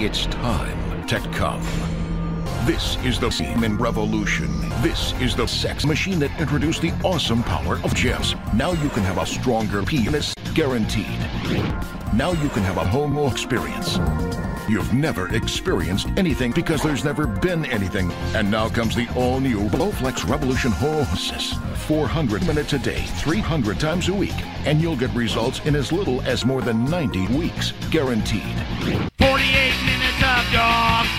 It's time to come. This is the semen revolution. This is the sex machine that introduced the awesome power of gems. Now you can have a stronger penis, guaranteed. Now you can have a homo experience. You've never experienced anything because there's never been anything. And now comes the all-new Blowflex Revolution Hoosis. 400 minutes a day, 300 times a week, and you'll get results in as little as more than 90 weeks, guaranteed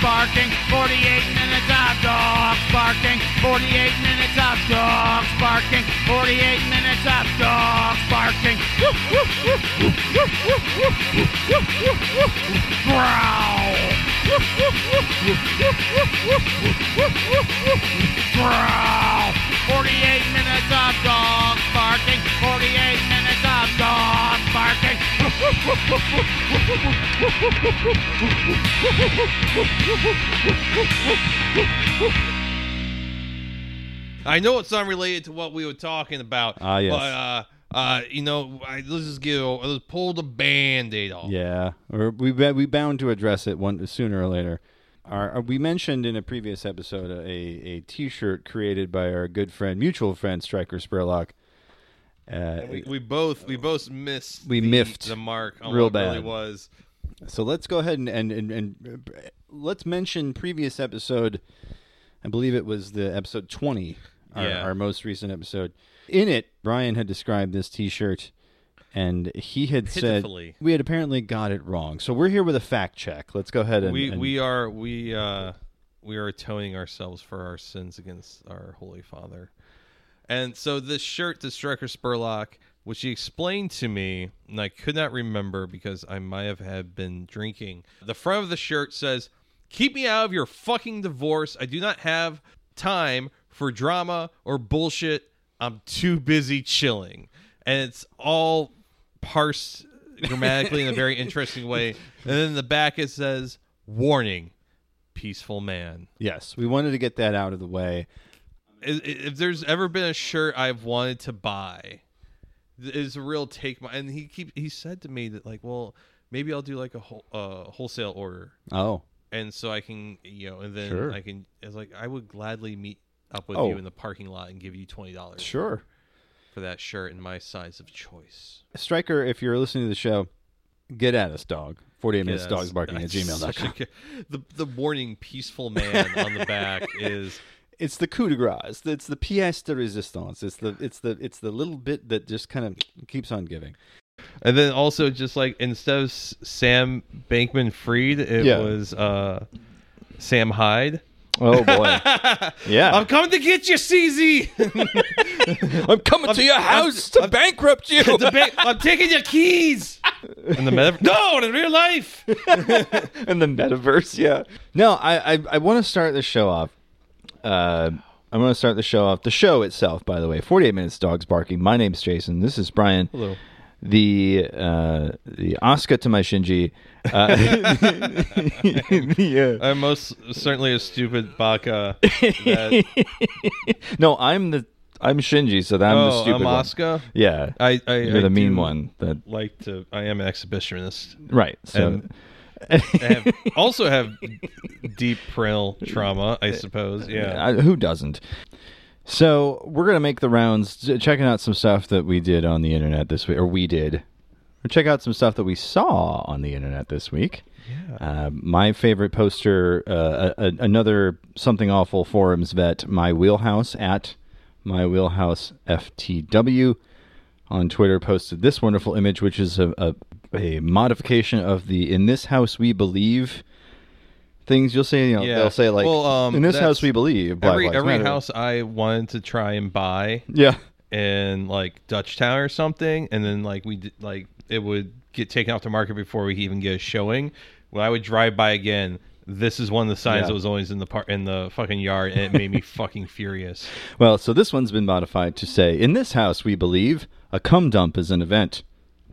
barking, 48 minutes of dogs barking, 48 minutes of dogs barking, 48 minutes of dogs barking. Growl. Growl. 48 minutes of dogs barking, 48 minutes of dogs I know it's unrelated to what we were talking about. Ah, yes. But, uh, uh, you know, I, let's just get, let's pull the band-aid off. Yeah, or we we bound to address it one sooner or later. Our, uh, we mentioned in a previous episode a, a T-shirt created by our good friend, mutual friend Striker Spurlock. Uh, We, we both we both missed We the, miffed the mark on real what it really bad. was. So let's go ahead and, and, and, and let's mention previous episode. I believe it was the episode 20, our, Yeah. our most recent episode. In it, Brian had described this t shirt and he had Pitifully. said we had apparently got it wrong. So we're here with a fact check. Let's go ahead and. we and- we are we uh we are atoning ourselves for our sins against our holy father and so this shirt to striker spurlock which he explained to me and i could not remember because i might have had been drinking the front of the shirt says keep me out of your fucking divorce i do not have time for drama or bullshit i'm too busy chilling and it's all parsed grammatically in a very interesting way. And then in the back it says, "Warning, peaceful man." Yes, we wanted to get that out of the way. If there's ever been a shirt I've wanted to buy, is a real take my. And he keep he said to me that like, well, maybe I'll do like a whole uh, wholesale order, Oh, and so I can you know, and then Sure. I can. It's like I would gladly meet up with Oh. you in the parking lot and give you twenty dollars sure. for that shirt in my size of choice. Striker, if you're listening to the show, get at us, dog. 48 minutes dogs barking at gmail.com. a The the warning peaceful man on the back is It's the coup de grace. It's the pièce de résistance. It's the it's the it's the little bit that just kind of keeps on giving. and then also just like instead of Sam Bankman Fried, it Yeah. was uh Sam Hyde. Oh boy. yeah. I'm coming to get you, CZ. I'm coming to your house to bankrupt you. The ba- I'm taking your keys. In the meta- no, in real life. in the metaverse, yeah. No, I I, I want to start the show off. Uh, I want to start the show off. The show itself, by the way, 48 minutes dogs barking. My name's Jason. This is Brian. Hello. The uh, the Oscar to my Shinji. Uh, yeah. I'm most certainly a stupid baka. That, No, I'm the I'm Shinji, so I'm the oh, stupid I'm one. Oscar. Yeah, I, I you're I the mean do one. That Like to, I am an exhibitionist. right. So And- have, also have deep parental trauma, I suppose. Yeah. I- who doesn't? So we're gonna make the rounds, checking out some stuff that we did on the internet this week, or we did. Check out some stuff that we saw on the internet this week. Yeah. Uh, my favorite poster, uh, a, a, another something awful forums vet, my wheelhouse at my wheelhouse FTW on Twitter posted this wonderful image, which is a, a, a modification of the "In this house we believe" things. You'll say, you know, Yeah. they'll say like, Well, um, "In this that's- house we believe." Black every Lives every Matter." house I wanted to try and buy yeah, in like Dutch Town or something, and then like we did, like it would get taken off the market before we even get a showing. When I would drive by again, this is one of the signs Yeah. that was always in the par- in the fucking yard, and it made me fucking furious. Well, so this one's been modified to say, "In this house we believe a cum dump is an event.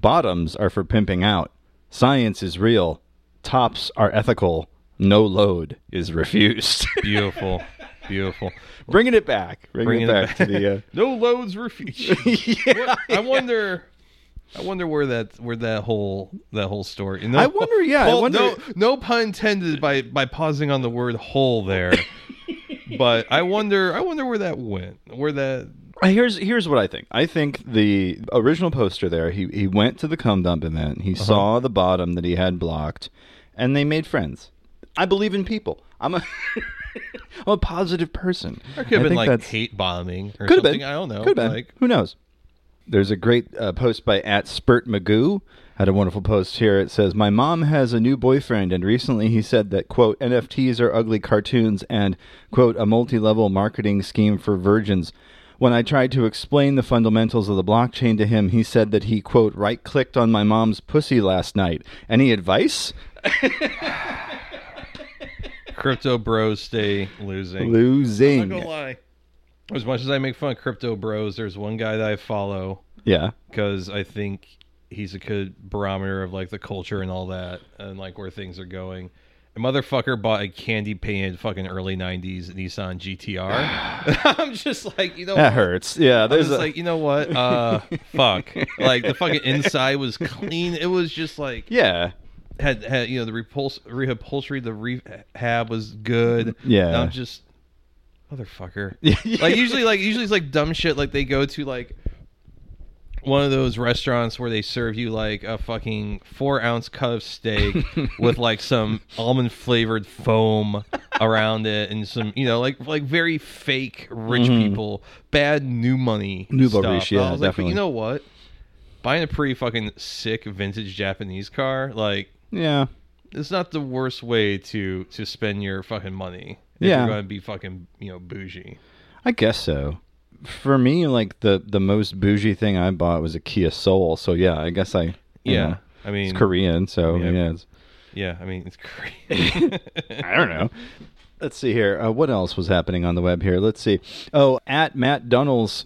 Bottoms are for pimping out. Science is real. Tops are ethical. No load is refused." Beautiful, beautiful. Bringing it back. Bringing, Bringing it it back, to the. Uh, No loads refused. What- I wonder. I wonder where that where that whole that whole story. I wonder, yeah, I wonder- No, no pun intended by by pausing on the word hole there. but I wonder, I wonder where that went. Where that Here's here's what I think. I think the original poster there. He he went to the cum dump event. Uh-huh. He saw the bottom that he had blocked, and they made friends. I believe in people. I'm a I'm a positive person. There could have I been like that's- hate bombing or Could have something. been. I don't know. Could have been. Like, Who knows? There's a great uh, post by at Spurt Magoo. Had a wonderful post here. It says, "My mom has a new boyfriend, and recently he said that quote NFTs are ugly cartoons and quote a multi-level marketing scheme for virgins." When I tried to explain the fundamentals of the blockchain to him, he said that he quote right-clicked on my mom's pussy last night. Any advice? crypto bros stay losing. I'm Losing. not gonna lie. As much as I make fun of crypto bros, there's one guy that I follow Yeah. because I think he's a good barometer of like the culture and all that and like where things are going. A motherfucker bought a candy painted fucking early '90s Nissan GTR. I'm just like, you know, what? That what? hurts. Yeah. I There's was a, like, you know what? Uh, fuck. Like the fucking inside was clean. It was just like yeah. had had you know the repuls- reupholstery, the rehab was good. Yeah. And I'm just motherfucker. like usually, like usually it's like dumb shit. Like they go to like one of those restaurants where they serve you like a fucking four ounce cut of steak with like some almond flavored foam around it and some you know like like very fake rich people bad new money Mm-hmm. Nouveau stuff. riche, yeah, I was like, but you know what buying a pretty fucking sick vintage Japanese car like Yeah. it's not the worst way to to spend your fucking money if Yeah. you're going to be fucking you know bougie I guess so. For me, like the the most bougie thing I bought was a Kia Soul. So yeah, I guess I yeah know, i mean it's Korean. So Yeah. yeah, it's, yeah i mean it's great I don't know. Let's see here. Uh, what else was happening on the web here? Let's see. Oh, at Matt Dunnels.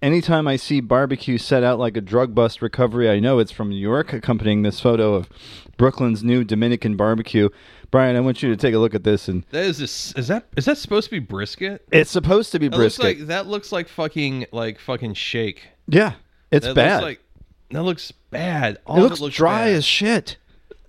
Anytime I see barbecue set out like a drug bust recovery, I know it's from New York. Accompanying this photo of Brooklyn's new Dominican barbecue. Brian, I want you to take a look at this, and that is this is that is that supposed to be brisket it's supposed to be that looks brisket. like that looks like fucking like fucking shake yeah, it's that bad. looks like that looks bad All it looks, looks dry bad. as shit.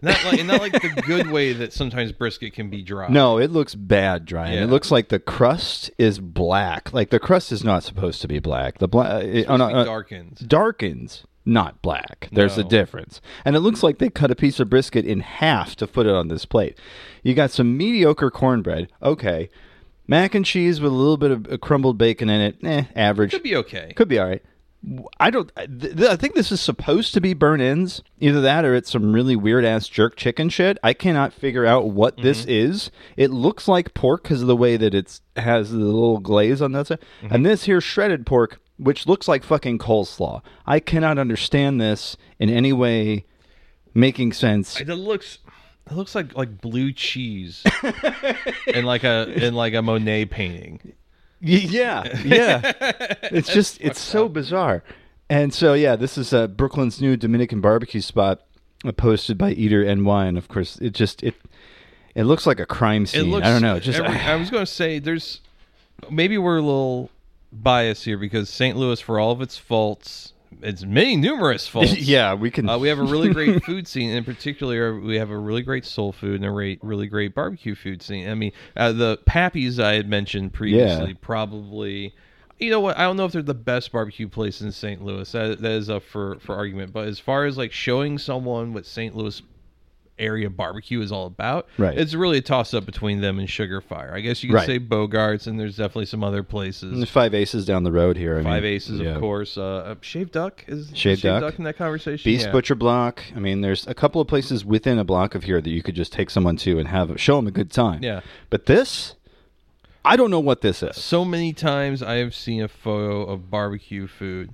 not like not like the good way that sometimes brisket can be dry No, it looks bad dry. Yeah. It looks like the crust is black. Like the crust is not supposed to be black. The black oh, no, uh, darkened darkens, not black. There's a difference. And it looks like they cut a piece of brisket in half to put it on this plate. You got some mediocre cornbread. Okay. Mac and cheese with a little bit of uh, crumbled bacon in it. Eh, average. could be okay Could be all right. I don't. I- th- th- I think this is supposed to be burnt ends. Either that or it's some really weird ass jerk chicken shit. I cannot figure out what Mm-hmm. this is. It looks like pork because of the way that it's has the little glaze on that side. Mm-hmm. And this here shredded pork, which looks like fucking coleslaw. I cannot understand this in any way making sense. it looks it looks like like blue cheese in like a in like a monet painting Yeah, yeah. it's just it's so bizarre. And so yeah, this is uh, Brooklyn's new Dominican barbecue spot, uh, posted by Eater NY, and of course it just it it looks like a crime scene. looks. I don't know. Just every- I was going to say there's maybe we're a little biased here because St. Louis, for all of its faults, its many numerous faults. yeah, we can. Uh, we have a really great food scene. In particular, we have a really great soul food and a re- really great barbecue food scene. I mean, uh, the Pappy's I had mentioned previously, Yeah. probably. You know what? I don't know if they're the best barbecue place in St. Louis. That, that is up for, for argument. But as far as like showing someone what St. Louis area barbecue is all about, Right. It's really a toss up between them and Sugar Fire. I guess you could Right. say Bogarts, and there's definitely some other places. There's five aces down the road here. I Five mean, Aces, yeah. of course. Uh, uh, Shaved Duck is is Shaved Duck. in that conversation. Beast Yeah. Butcher Block. I mean, there's a couple of places within a block of here that you could just take someone to and have show them a good time. Yeah. But this, I don't know what this is. So many times I have seen a photo of barbecue food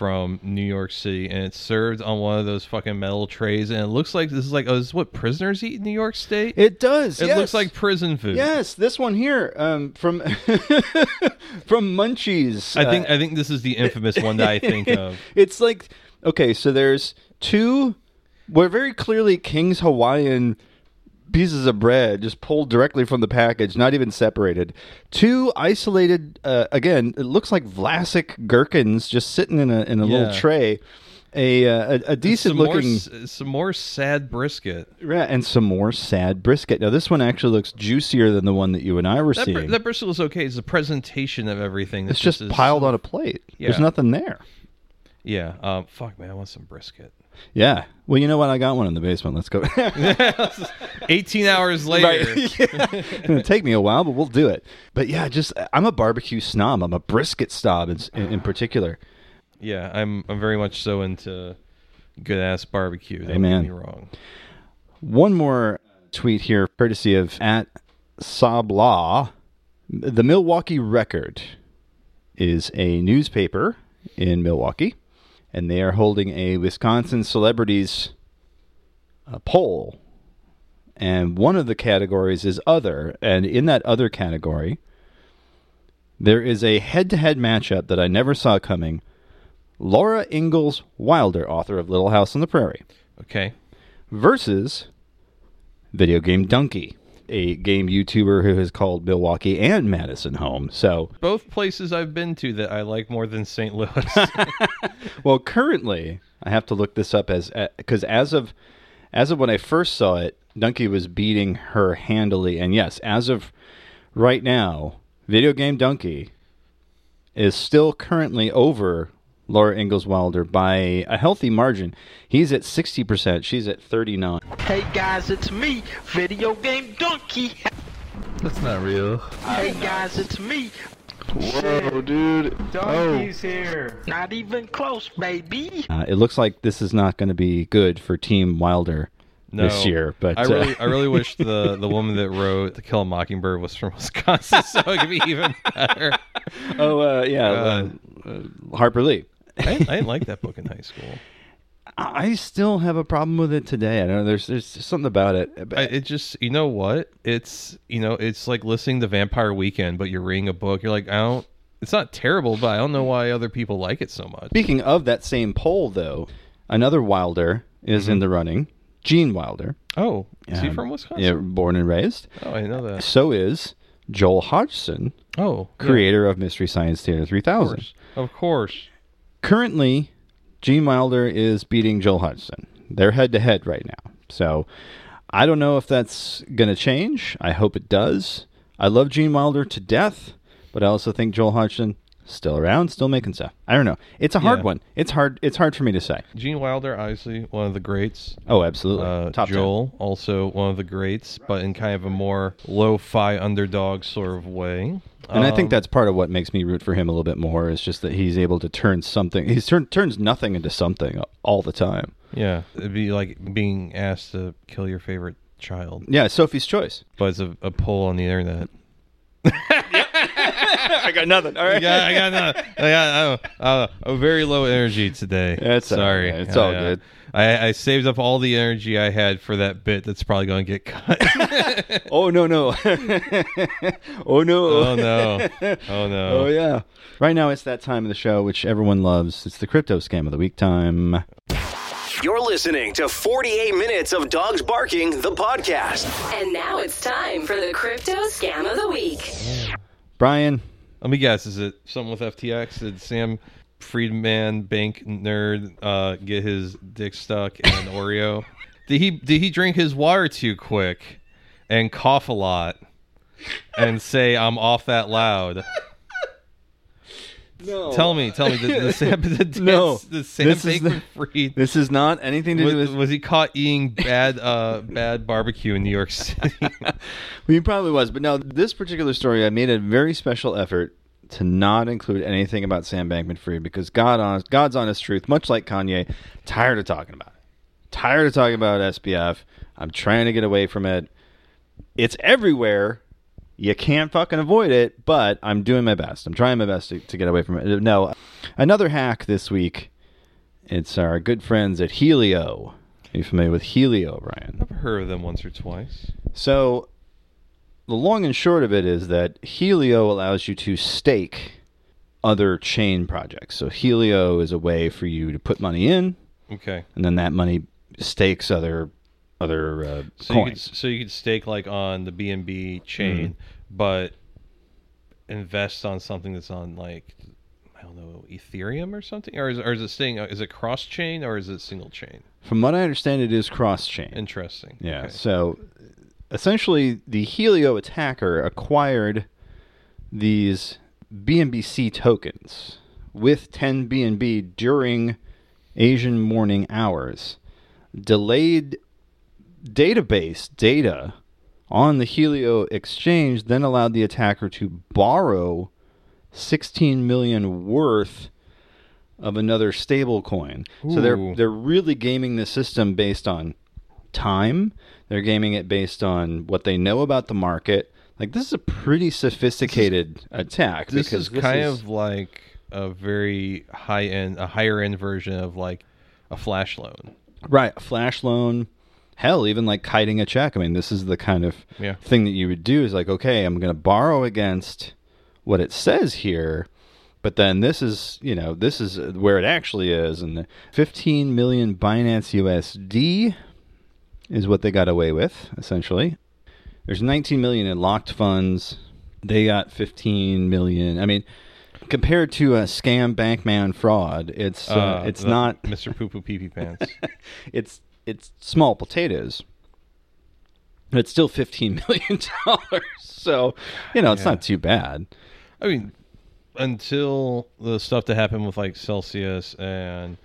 from New York City, and it's served on one of those fucking metal trays, and it looks like this is like oh, this is what prisoners eat in New York State. It does. It yes. looks like prison food. Yes, this one here um, from from Munchies. I think Uh, I think this is the infamous one that I think of. it's like okay, so there's two. We're very clearly King's Hawaiian pieces of bread just pulled directly from the package, not even separated. Two isolated. Uh, again, it looks like Vlasic gherkins just sitting in a in a Yeah. little tray. a uh, a, a decent some looking more, some more sad brisket. yeah, and some more sad brisket. Now this one actually looks juicier than the one that you and I were That, seeing. that brisket was okay. It's the presentation of everything. it's just is- piled on a plate. There's nothing there. Yeah. Um. Fuck, man. I want some brisket. Yeah. Well, you know what? I got one in the basement. Let's go. 18 hours later. It's gonna take me a while, but we'll do it. But yeah, just I'm a barbecue snob. I'm a brisket snob in, in, in particular. Yeah, I'm I'm very much so into good ass barbecue. Don't Amen. get me wrong. One more tweet here, courtesy of at Sabla. The Milwaukee Record is a newspaper in Milwaukee, and they are holding a Wisconsin celebrities uh, poll. And one of the categories is other, and in that other category, there is a head-to-head matchup that I never saw coming. Laura Ingalls Wilder, author of Little House on the Prairie, Okay. versus Video Game Dunkey, a game YouTuber who has called Milwaukee and Madison home. So, Both places I've been to that I like more than St. Louis. well, currently, I have to look this up as uh, because as of as of when I first saw it, Dunkey was beating her handily, and yes, as of right now, Video Game Dunkey is still currently over Laura Ingalls Wilder by a healthy margin. He's at sixty percent. She's at thirty nine. Hey guys, it's me, Video Game Dunkey. That's not real. Hey guys, it's me. Whoa, dude. Dunkey's here. Not even close, baby. Uh, it looks like this is not going to be good for Team Wilder no, this year. But I uh, really, I really wish the the woman that wrote "To Kill a Mockingbird" was from Wisconsin, so it could be even better. oh uh, yeah, uh, uh, Harper Lee. I, didn't- I didn't like that book in high school. I still have a problem with it today. I don't know. There's there's something about it. I, it just, you know what? It's, you know, it's like listening to Vampire Weekend, but you're reading a book. You're like, I don't. It's not terrible, but I don't know why other people like it so much. Speaking of that same poll, though, another Wilder is in the running. Gene Wilder, Oh, is he Um, from Wisconsin? yeah, born and raised. Oh, I know that. So is Joel Hodgson, Oh, yeah, creator of Mystery Science Theater of 3000. course. Of course. Currently, Gene Wilder is beating Joel Hodgson. They're head to head right now. So I don't know if that's going to change. I hope it does. I love Gene Wilder to death, but I also think Joel Hodgson still around, still making stuff. I don't know. It's a hard Yeah. one. It's hard. It's hard for me to say. Gene Wilder, obviously one of the greats. Oh, absolutely. Uh, Top ten. Joel, also one of the greats, but in kind of a more lo-fi underdog sort of way. And I think Um, that's part of what makes me root for him a little bit more is just that he's able to turn something. He turn, turns nothing into something all the time. yeah, it'd be like being asked to kill your favorite child, Yeah, Sophie's choice. but it's a, a poll on the internet. I got nothing. All right. Yeah, I got nothing. I got uh, uh, a very low energy today. It's all sorry. right. It's all I, uh, good. I, I saved up all the energy I had for that bit that's probably going to get cut. Oh no no. oh no. oh no! Oh no! Oh yeah. Right now it's that time of the show which everyone loves. It's the crypto scam of the week time. You're listening to 48 Minutes of Dogs Barking, the podcast. And now it's time for the crypto scam of the week. Brian, Let me guess. Is it something with FTX? Did Sam Friedman, bank nerd, uh, get his dick stuck in an Oreo? Did he did he drink his water too quick and cough a lot and say I'm off that loud? No. Tell me, tell me, the Sam, did, No. did Sam This is Bankman Fried This is not anything to do was, with was he caught eating bad uh bad barbecue in New York City? Well, he probably was, but no, this particular story, I made a very special effort to not include anything about Sam Bankman Fried because God honest, God's honest truth, much like Kanye, tired of talking about it. Tired of talking about SBF. I'm trying to get away from it. It's everywhere. You can't fucking avoid it, but I'm doing my best. I'm trying my best to, to get away from it. No, another hack this week. It's our good friends at Helio. Are you familiar with Helio, Brian? I've heard of them once or twice. So, the long and short of it is that Helio allows you to stake other chain projects. So, Helio is a way for you to put money in, Okay. and then that money stakes other other uh, So you could coins. so you could stake like on the BNB chain, Mm-hmm. but invest on something that's on like I don't know Ethereum or something, or is, or is it staying? Is it cross chain or is it single chain? From what I understand, it is cross chain. Interesting. Yeah. Okay. So essentially, the Helio attacker acquired these BNBC tokens with 10 BNB during Asian morning hours, delayed database data on the Helio exchange, then allowed the attacker to borrow 16 million worth of another stable coin. So they're they're really gaming the system based on time. They're gaming it based on what they know about the market. Like this is a pretty sophisticated attack. This because is kind of like a very high end, a higher end version of like a flash loan. right a flash loan. Hell, even like kiting a check. I mean, this is the kind of Yeah. thing that you would do. Is like, okay, I'm going to borrow against what it says here, but then this is, you know, this is where it actually is, and 15 million Binance USD is what they got away with essentially. There's 19 million in locked funds. They got 15 million. I mean, compared to a scam bankman fraud, it's uh, it's not Mr. Poo Poo Pee Pee Pants. it's it's small potatoes. But it's still 15 million dollars. So, you know, it's Yeah. not too bad. I mean, until the stuff that happened with like Celsius and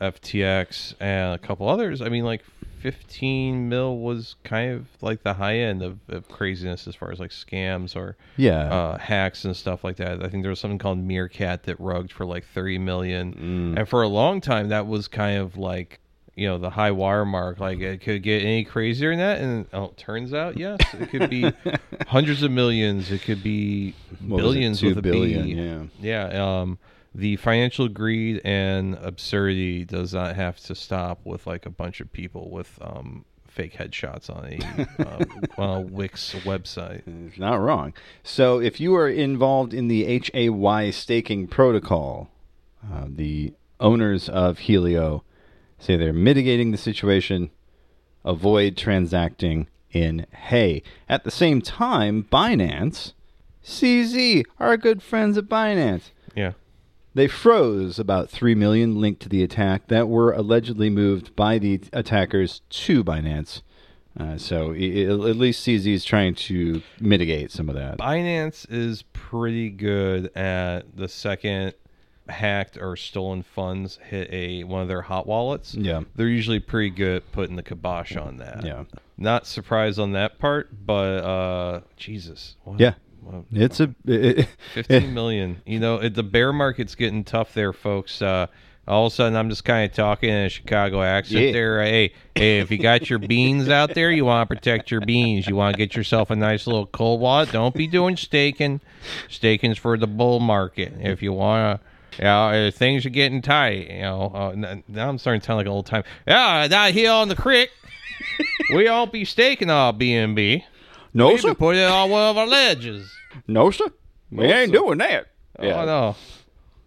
FTX and a couple others, I mean, like 15 mil was kind of like the high end of, of craziness as far as like scams or Yeah. uh, hacks and stuff like that. I think there was something called Meerkat that rugged for like 30 million, Mm. and for a long time that was kind of like you know the high watermark. Like it could get any crazier than that, and oh, it turns out yes, it could be hundreds of millions. It could be What billions with a B. billion, yeah. yeah. Um, the financial greed and absurdity does not have to stop with like a bunch of people with um, fake headshots on a on a Wix website. It's not wrong. So, if you are involved in the HAY staking protocol, uh, the owners of Helio say they're mitigating the situation, avoid transacting in Hay. At the same time, Binance, CZ, our good friends at Binance, Yeah. they froze about 3 million linked to the attack that were allegedly moved by the attackers to Binance. Uh, so i i at least CZ is trying to mitigate some of that. Binance is pretty good at the second hacked or stolen funds hit a one of their hot wallets. Yeah. They're usually pretty good putting the kibosh on that. Yeah. Not surprised on that part, but uh Jesus. What- Yeah. It's a it, 15 million. You know, it, the bear market's getting tough there, folks. Uh, all of a sudden, I'm just kind of talking in a Chicago accent Yeah. there. Hey, hey, if you got your beans out there, you want to protect your beans. You want to get yourself a nice little cold wallet. Don't be doing staking. Staking's for the bull market. If you want to. Yeah, uh, things are getting tight. You know, uh, now I'm starting to sound like an old time. Yeah, down here on the creek, we all be staking our BNB. no We sir, put it on one of our ledges. no sir, we ain't doing that. Oh no.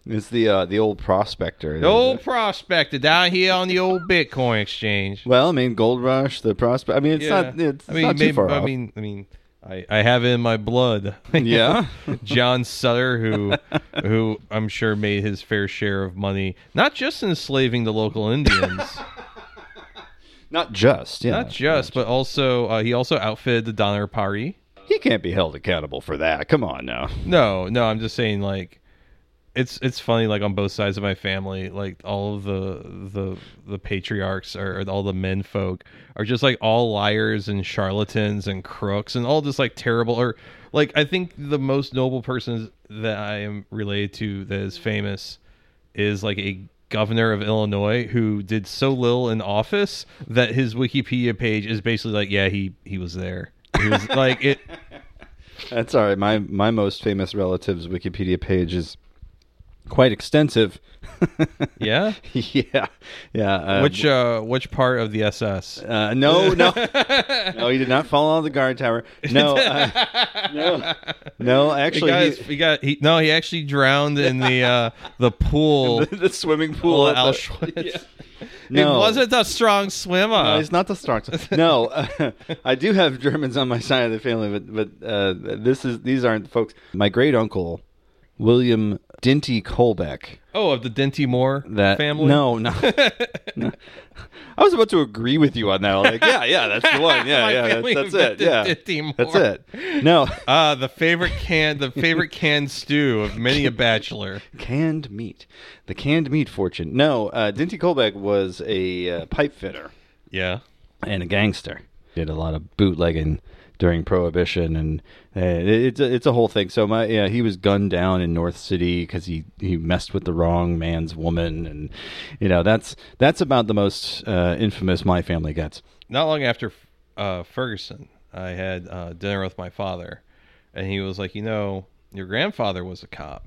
It's the uh, the old prospector. The old prospector down here on the old Bitcoin exchange. well, I mean, Gold Rush, the prospect. I mean, it's not. It's I mean, not too maybe, far I off. mean, I mean, I, I have it in my blood. Yeah? John Sutter, who who I'm sure made his fair share of money, not just enslaving the local Indians, not just. Yeah, not just, but also uh, he also outfitted the Donner Party. he can't be held accountable for that. Come on now. No, no, I'm just saying like it's it's funny like on both sides of my family like all of the the the patriarchs or, all the men folk are just like all liars and charlatans and crooks and all just like terrible or like I think the most noble person that I am related to that is famous is like a governor of Illinois who did so little in office that his Wikipedia page is basically like yeah he he was there he was like it That's all right. My my most famous relative's Wikipedia page is quite extensive. yeah yeah, yeah. Uh, which uh which part of the SS Uh, no, no, no. He did not fall on the guard tower. No, uh, no, no. Actually, he got, he- his- he got he no he actually drowned in the uh the pool the, the swimming pool. at at the- Auschwitz. No. He wasn't a strong swimmer. No, he's not the strong. no, uh, I do have Germans on my side of the family, but but uh, this is these aren't the folks. My great uncle William Dinty Colbeck. Oh, of the Dinty Moore That family. No, no. no. I was about to agree with you on that. Like, yeah, yeah, that's the one. Yeah, yeah, that's, that's it. Yeah, Dinty that's it. No, Ah, the favorite can, the favorite canned stew of many a bachelor. canned meat. The canned meat fortune. No, uh, Dinty Colbeck was a uh, pipe fitter. Yeah. and a gangster. Did a lot of bootlegging during Prohibition, and uh, it's a, it's a whole thing. So my yeah, he was gunned down in North City because he he messed with the wrong man's woman, and you know that's that's about the most uh, infamous my family gets. Not long after uh, Ferguson, I had uh, dinner with my father, and he was like, "You know, your grandfather was a cop."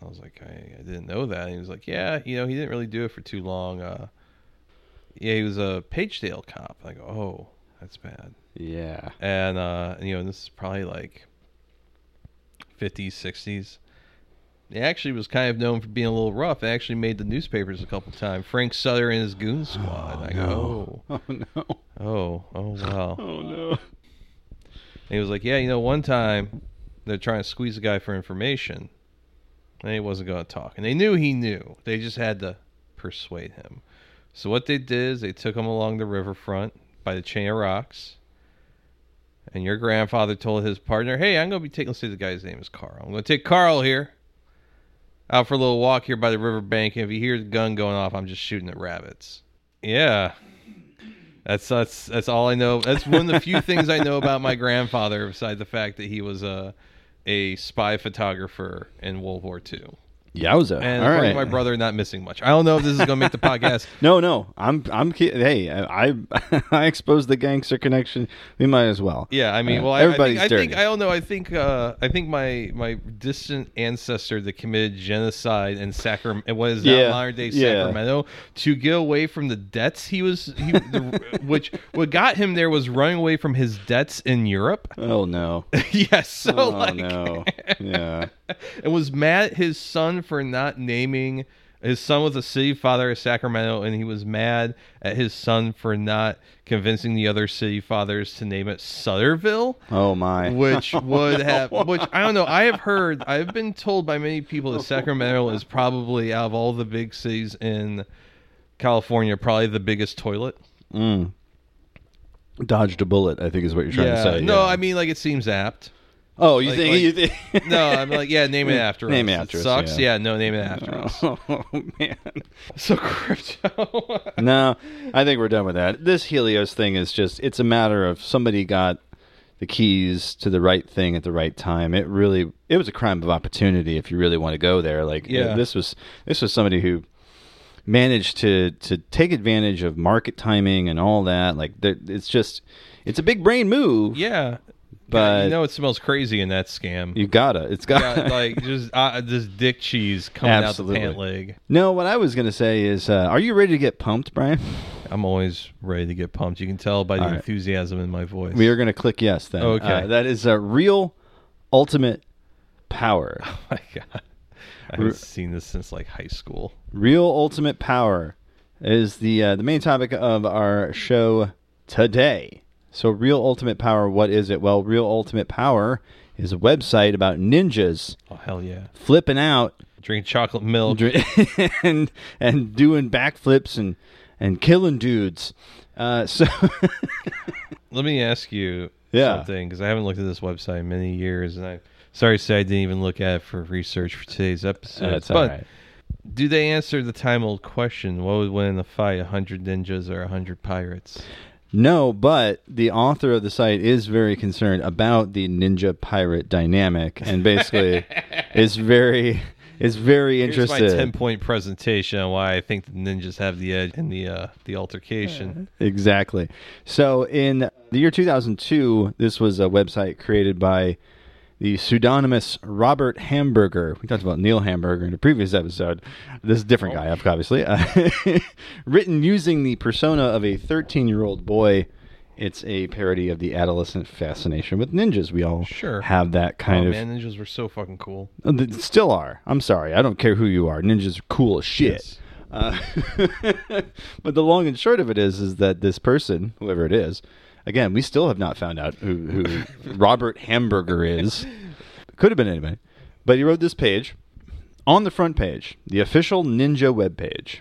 I was like, "I, I didn't know that." And he was like, "Yeah, you know, he didn't really do it for too long. Uh, yeah, he was a Pagedale cop." I go, "Oh, that's bad." Yeah, and uh you know this is probably like 50s 60s he actually was kind of known for being a little rough. It actually made the newspapers a couple times. Frank Sutter and his goon squad. I go, oh oh no, oh, oh, oh, wow. oh no. And he was like, yeah, you know, one time they're trying to squeeze a guy for information, and he wasn't going to talk. And they knew he knew. They just had to persuade him. So what they did is they took him along the riverfront by the chain of rocks. And your grandfather told his partner, "Hey, I'm going to be taking. Let's say the guy's name is Carl. I'm going to take Carl here out for a little walk here by the riverbank. If you hear the gun going off, I'm just shooting at rabbits." Yeah, that's that's that's all I know. That's one of the few things I know about my grandfather, besides the fact that he was a a spy photographer in World War II. Yowza! And All to my brother, not missing much. I don't know if this is going to make the podcast. No, no, I'm I'm hey, I I, I exposed the gangster connection. We might as well. Yeah, I mean, Uh, well, I, I everybody's think, I think I don't know. I think uh, I think my my distant ancestor that committed genocide in Sacramento, was that Yeah, modern day yeah. Sacramento, to get away from the debts he was, he, the, which what got him there was running away from his debts in Europe. oh no. yes, so oh like, no. Yeah. and was mad at his son for not naming his son was a city father of Sacramento, and he was mad at his son for not convincing the other city fathers to name it Sutterville Oh my. which would have which I don't know. I have heard I've been told by many people that Sacramento is probably out of all the big cities in California, probably the biggest toilet. Mm. Dodged a bullet, I think is what you're trying yeah. to say. no, yeah. I mean like it seems apt. Oh, you like- think like- you think No, I'm like, yeah, name it after us. Name us. it after it us, sucks. yeah. Yeah. no, name it after us. Oh man. So crypto. no, I think we're done with that. This Helios thing is just it's a matter of somebody got the keys to the right thing at the right time. It really it was a crime of opportunity if you really want to go there. Like uh, Yeah. this was this was somebody who managed to to take advantage of market timing and all that. Like it's just it's a big brain move. yeah. But- you know it smells crazy in that scam. You gotta. It's got got like just uh, this dick cheese coming Absolutely. out the pant leg. No, what I was gonna say is, uh, are you ready to get pumped, Brian? I'm always ready to get pumped. You can tell by the All right. enthusiasm in my voice. We are gonna click yes then. Okay. Uh, that is a real ultimate power. Oh my god. I haven't seen this since like high school. Real ultimate power is the uh, the main topic of our show today. So, real ultimate power, what is it? Well, real ultimate power is a website about ninjas Oh hell yeah. flipping out drinking chocolate milk. and and doing backflips and and killing dudes. Uh, so, Let me ask you Yeah. something because I haven't looked at this website in many years, and I sorry to say I didn't even look at it for research for today's episode. That's but right. do they answer the time old question? What would win in a fight, hundred ninjas or hundred pirates? No, but the author of the site is very concerned about the ninja pirate dynamic, and basically is very is very Here's interested. my ten point presentation on why I think the ninjas have the edge in the uh, the altercation. Exactly. So in the year 2002, this was a website created by the pseudonymous Robert Hamburger. We talked about Neil Hamburger in a previous episode. This is a different guy, obviously. Uh, written using the persona of a 13 year old boy. It's a parody of the adolescent fascination with ninjas. We all Sure. have that kind oh of. man, ninjas were so fucking cool. Uh, They still are. I'm sorry. I don't care who you are. Ninjas are cool as shit. Yes. Uh, but the long and short of it is, is that this person, whoever it is, again, we still have not found out who, who Robert Hamburger is. Could have been anybody, But he wrote this page on the front page, the official Ninja webpage.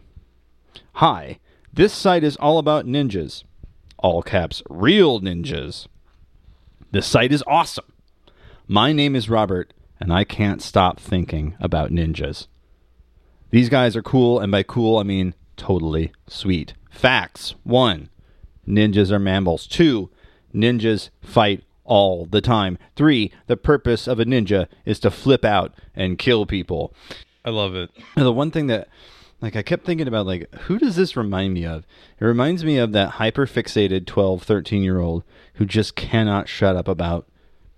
Hi, this site is all about ninjas. All caps, real ninjas. The site is awesome. My name is Robert, and I can't stop thinking about ninjas. These guys are cool, and by cool, I mean totally sweet. Facts. One, ninjas are mammals. Two, ninjas fight all the time. Three, the purpose of a ninja is to flip out and kill people. I love it. And the one thing that like I kept thinking about like who does this remind me of? It reminds me of that hyper fixated 12, 13 year old who just cannot shut up about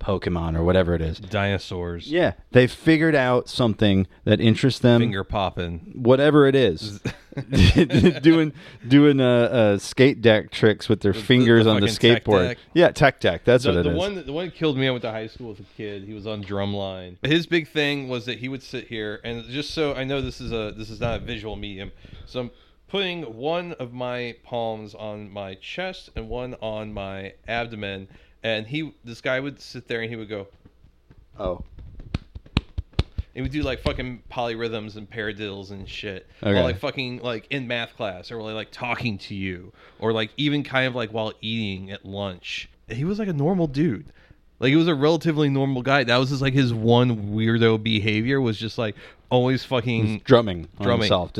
Pokemon or whatever it is. Dinosaurs. Yeah, they figured out something that interests them. Finger popping. Whatever it is, doing doing uh, uh, skate deck tricks with their fingers the on the fucking skateboard. deck. Yeah, tech deck. That's the, what it the is. one the one that killed me. I went to high school with a kid. He was on drumline. His big thing was that he would sit here and just so I know this is a this is not a visual medium. So I'm putting one of my palms on my chest and one on my abdomen, and he this guy would sit there and he would go. Oh. He would do like fucking polyrhythms and paradiddles and shit. Okay. While like fucking like in math class or like, like talking to you. Or like even kind of like while eating at lunch. He was like a normal dude. Like he was a relatively normal guy. That was just like his one weirdo behavior was just like always fucking drumming drumming. himself.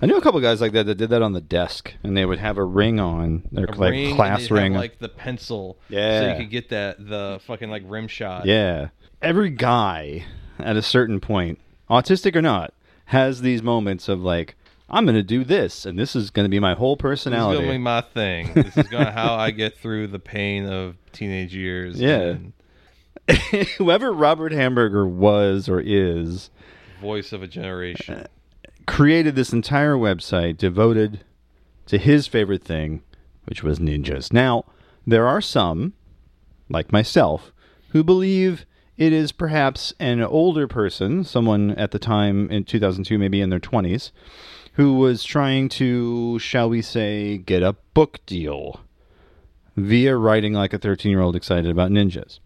I knew a couple guys like that that did that on the desk, and they would have a ring on their A like ring, class they'd have, ring. like the pencil. Yeah, so you could get that the fucking like rim shot. yeah, every guy at a certain point, autistic or not, has these moments of like, I'm going to do this, and this is going to be my whole personality. This is personality. gonna be my thing. This is gonna how I get through the pain of teenage years. Yeah. and Whoever Robert Hamburger was or is, voice of a generation. Uh, created this entire website devoted to his favorite thing, which was ninjas. Now, there are some, like myself, who believe it is perhaps an older person, someone at the time in 2002, maybe in their 20s, who was trying to, shall we say, get a book deal via writing like a 13 year old excited about ninjas.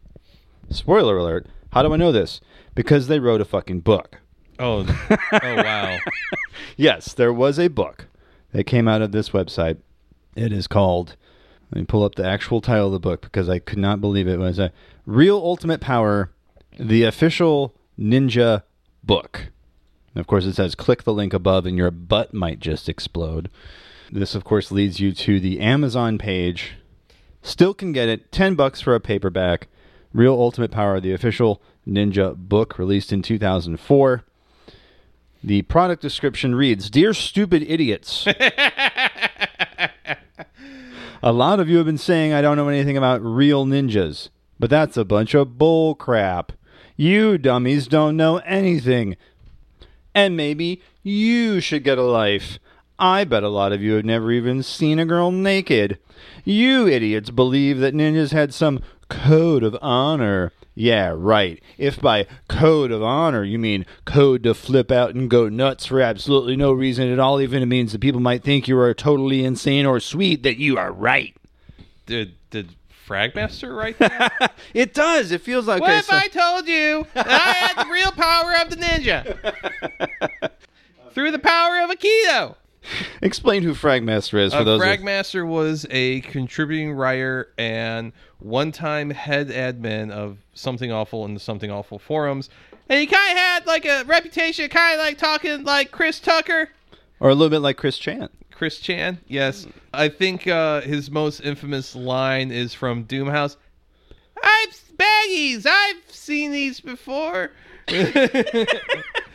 Spoiler alert, how do I know this? Because they wrote a fucking book. Oh, oh wow. Yes, there was a book that came out of this website. It is called. Let me pull up the actual title of the book because I could not believe it was a Real Ultimate Power, the official ninja book. And of course, it says click the link above and your butt might just explode. This, of course, leads you to the Amazon page. Still can get it. 10 bucks for a paperback. Real Ultimate Power, the official ninja book released in 2004. The product description reads Dear stupid idiots. a lot of you have been saying I don't know anything about real ninjas, but that's a bunch of bull crap. You dummies don't know anything. And maybe you should get a life. I bet a lot of you have never even seen a girl naked. You idiots believe that ninjas had some code of honor. Yeah, right. If by code of honor you mean code to flip out and go nuts for absolutely no reason at all, even it means that people might think you are totally insane or sweet, that you are right. Did did Fragmaster write that? It does. It feels like what okay, if so- I told you that I had the real power of the ninja through the power of Aikido? explain who Fragmaster is for Uh, those. that- Fragmaster was a contributing writer and one-time head admin of Something Awful and the Something Awful forums, and he kind of had like a reputation, kind of like talking like Chris Tucker. or a little bit like Chris Chan. Chris Chan, yes. I think uh, his most infamous line is from Doomhouse. I've baggies. I've seen these before.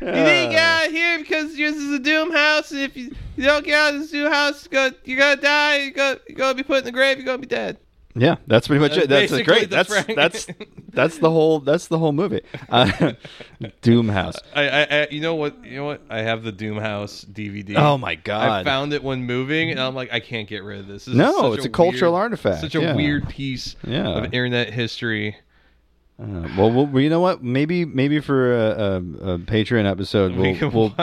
you didn't get out of here because yours is a doom house, and if you, you don't get out of this doom house, you're gonna, you're gonna die. You're gonna, you're gonna be put in the grave. You're gonna be dead. Yeah, that's pretty much That's it. That's a great. the That's Frank- that's that's the whole that's the whole movie. Uh, Doom House. I, I, I, you know what, you know what? I have the Doom House DVD. Oh my god! I found it when moving, and I'm like, I can't get rid of this. This is No, such it's a cultural weird- artifact, Such a yeah. weird piece Yeah. of internet history. Uh, well, well, you know what? Maybe maybe for a, a, a Patreon episode, We we'll can we'll,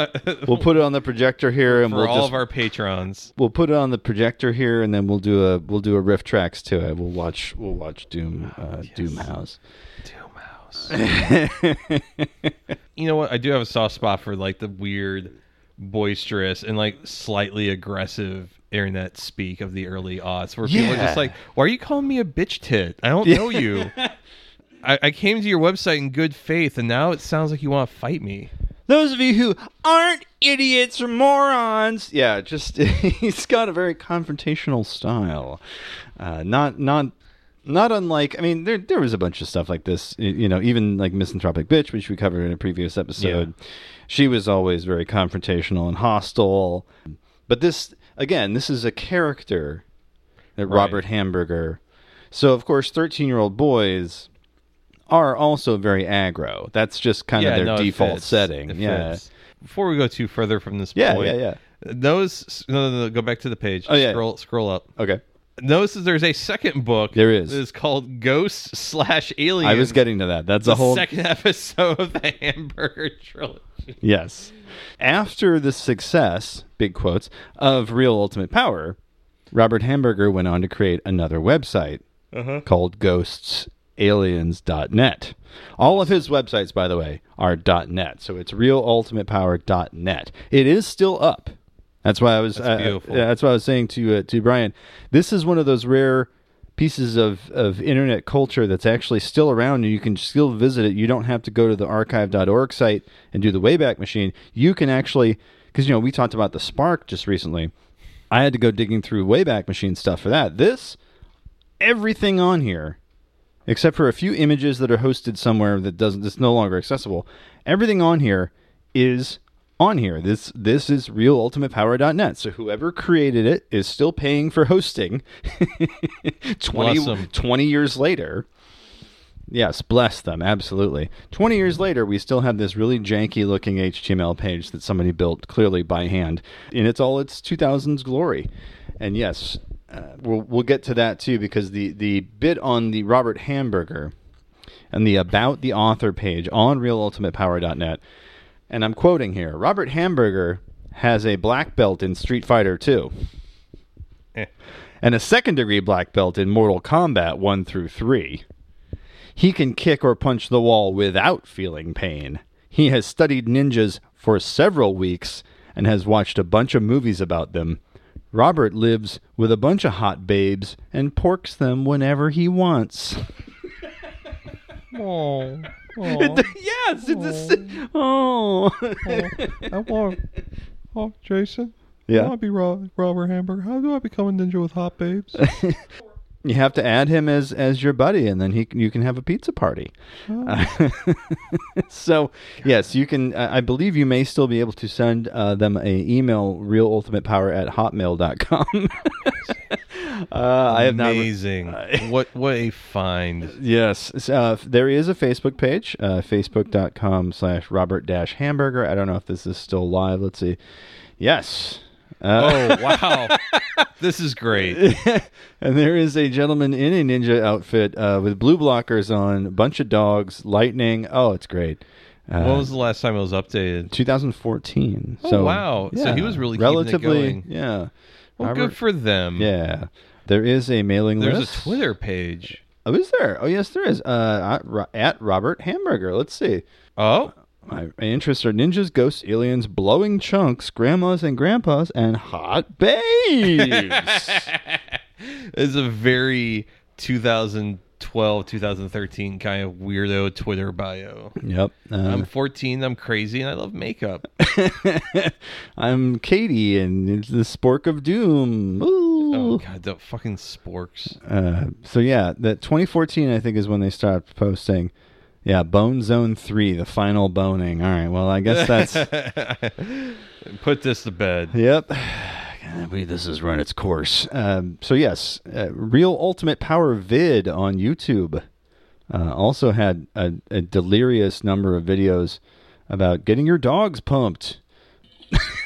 we'll put it on the projector here, and for we'll all just of our patrons. we'll put it on the projector here, and then we'll do a we'll do a RiffTrax to it. We'll watch we'll watch Doom uh, Doom House. Doom House. you know what? I do have a soft spot for like the weird, boisterous, and like slightly aggressive internet speak of the early aughts, where people are just like, "Why are you calling me a bitch tit? I don't know you. I, I came to your website in good faith, and now it sounds like you want to fight me." Those of you who aren't idiots or morons, yeah, just he's got a very confrontational style. Uh, not not not unlike. I mean, there there was a bunch of stuff like this. You know, even like misanthropic bitch, which we covered in a previous episode. She was always very confrontational and hostile. But this again, this is a character that Right. Robert Hamburger. So of course, thirteen year old boys are also very aggro. That's just kind of their no, default fits. setting. It yeah. fits. Before we go too further from this Yeah, point, yeah, yeah. Those no, no, no, go back to the page. Oh, yeah. Scroll scroll up. Okay. Notice there's a second book. There is. It's called Ghosts slash Aliens. I was getting to that. That's the a whole second episode of the Hamburger trilogy. Yes. After the success, big quotes, of Real Ultimate Power, Robert Hamburger went on to create another website Uh-huh. called ghostsaliens.net. All of his websites, by the way, are .net. So it's realultimatepower.net. It is still up. That's why I was. That's uh, beautiful. uh, that's what I was saying to uh, to Brian. This is one of those rare pieces of, of internet culture that's actually still around and you can still visit it. You don't have to go to the archive.org site and do the Wayback Machine. You can actually, because, you know, we talked about the Spark just recently. I had to go digging through Wayback Machine stuff for that. This, everything on here, except for a few images that are hosted somewhere that doesn't, that's no longer accessible, everything on here is on here. This this is realultimatepower.net. So whoever created it is still paying for hosting 20, Bless 'em. 20 years later. Yes, bless them, absolutely. 20 years later, we still have this really janky looking HTML page that somebody built clearly by hand in its all its 2000s glory. And yes, uh, we'll, we'll get to that too because the, the bit on the Robert Hamburger and the About the Author page on realultimatepower.net. And I'm quoting here Robert Hamburger has a black belt in Street Fighter 2 Eh. and a second degree black belt in Mortal Kombat 1 through 3. He can kick or punch the wall without feeling pain. He has studied ninjas for several weeks and has watched a bunch of movies about them. Robert lives with a bunch of hot babes and porks them whenever he wants. Oh, oh. yes, it's a, oh. Oh. oh. I want. Oh, Jason. Yeah. I want to be Ro- Robert Hamburger. How do I become a ninja with hot babes? You have to add him as as your buddy, and then he you can have a pizza party. Uh, so yes, you can. Uh, I believe you may still be able to send uh, them a email realultimatepower at hotmail.com. uh, I have not. Amazing. what what a find. Yes, uh, there is a Facebook page, uh, facebook.com slash Robert dash Hamburger. I don't know if this is still live. Let's see. Yes. Uh, Oh wow, this is great. and there is a gentleman in a ninja outfit uh, with blue blockers on, a bunch of dogs, lightning. Oh, it's great. Uh, When was the last time it was updated? 2014. Oh, so wow. So he was really relatively, going. yeah. Well, Robert- good for them. Yeah, there is a mailing There's list. There's a Twitter page. Oh, is there? Oh, yes, there is. Uh, at Robert Hamburger. Let's see. Oh, My, interests are ninjas, ghosts, aliens, blowing chunks, grandmas and grandpas, and hot babes. it's a very 2012, 2013 kind of weirdo Twitter bio. yep. I'm Uh, 14. I'm crazy, and I love makeup. I'm Katie, and it's the Spork of Doom. Ooh. Oh god, the fucking sporks. Uh, so yeah, that 2014 I think is when they stopped posting. Yeah, Bone Zone Three, the final boning. All right, well I guess that's Put this to bed. yep. I believe this has run its course. Um, so yes, uh, Real Ultimate Power Vid on YouTube uh, also had a, a delirious number of videos about getting your dogs pumped.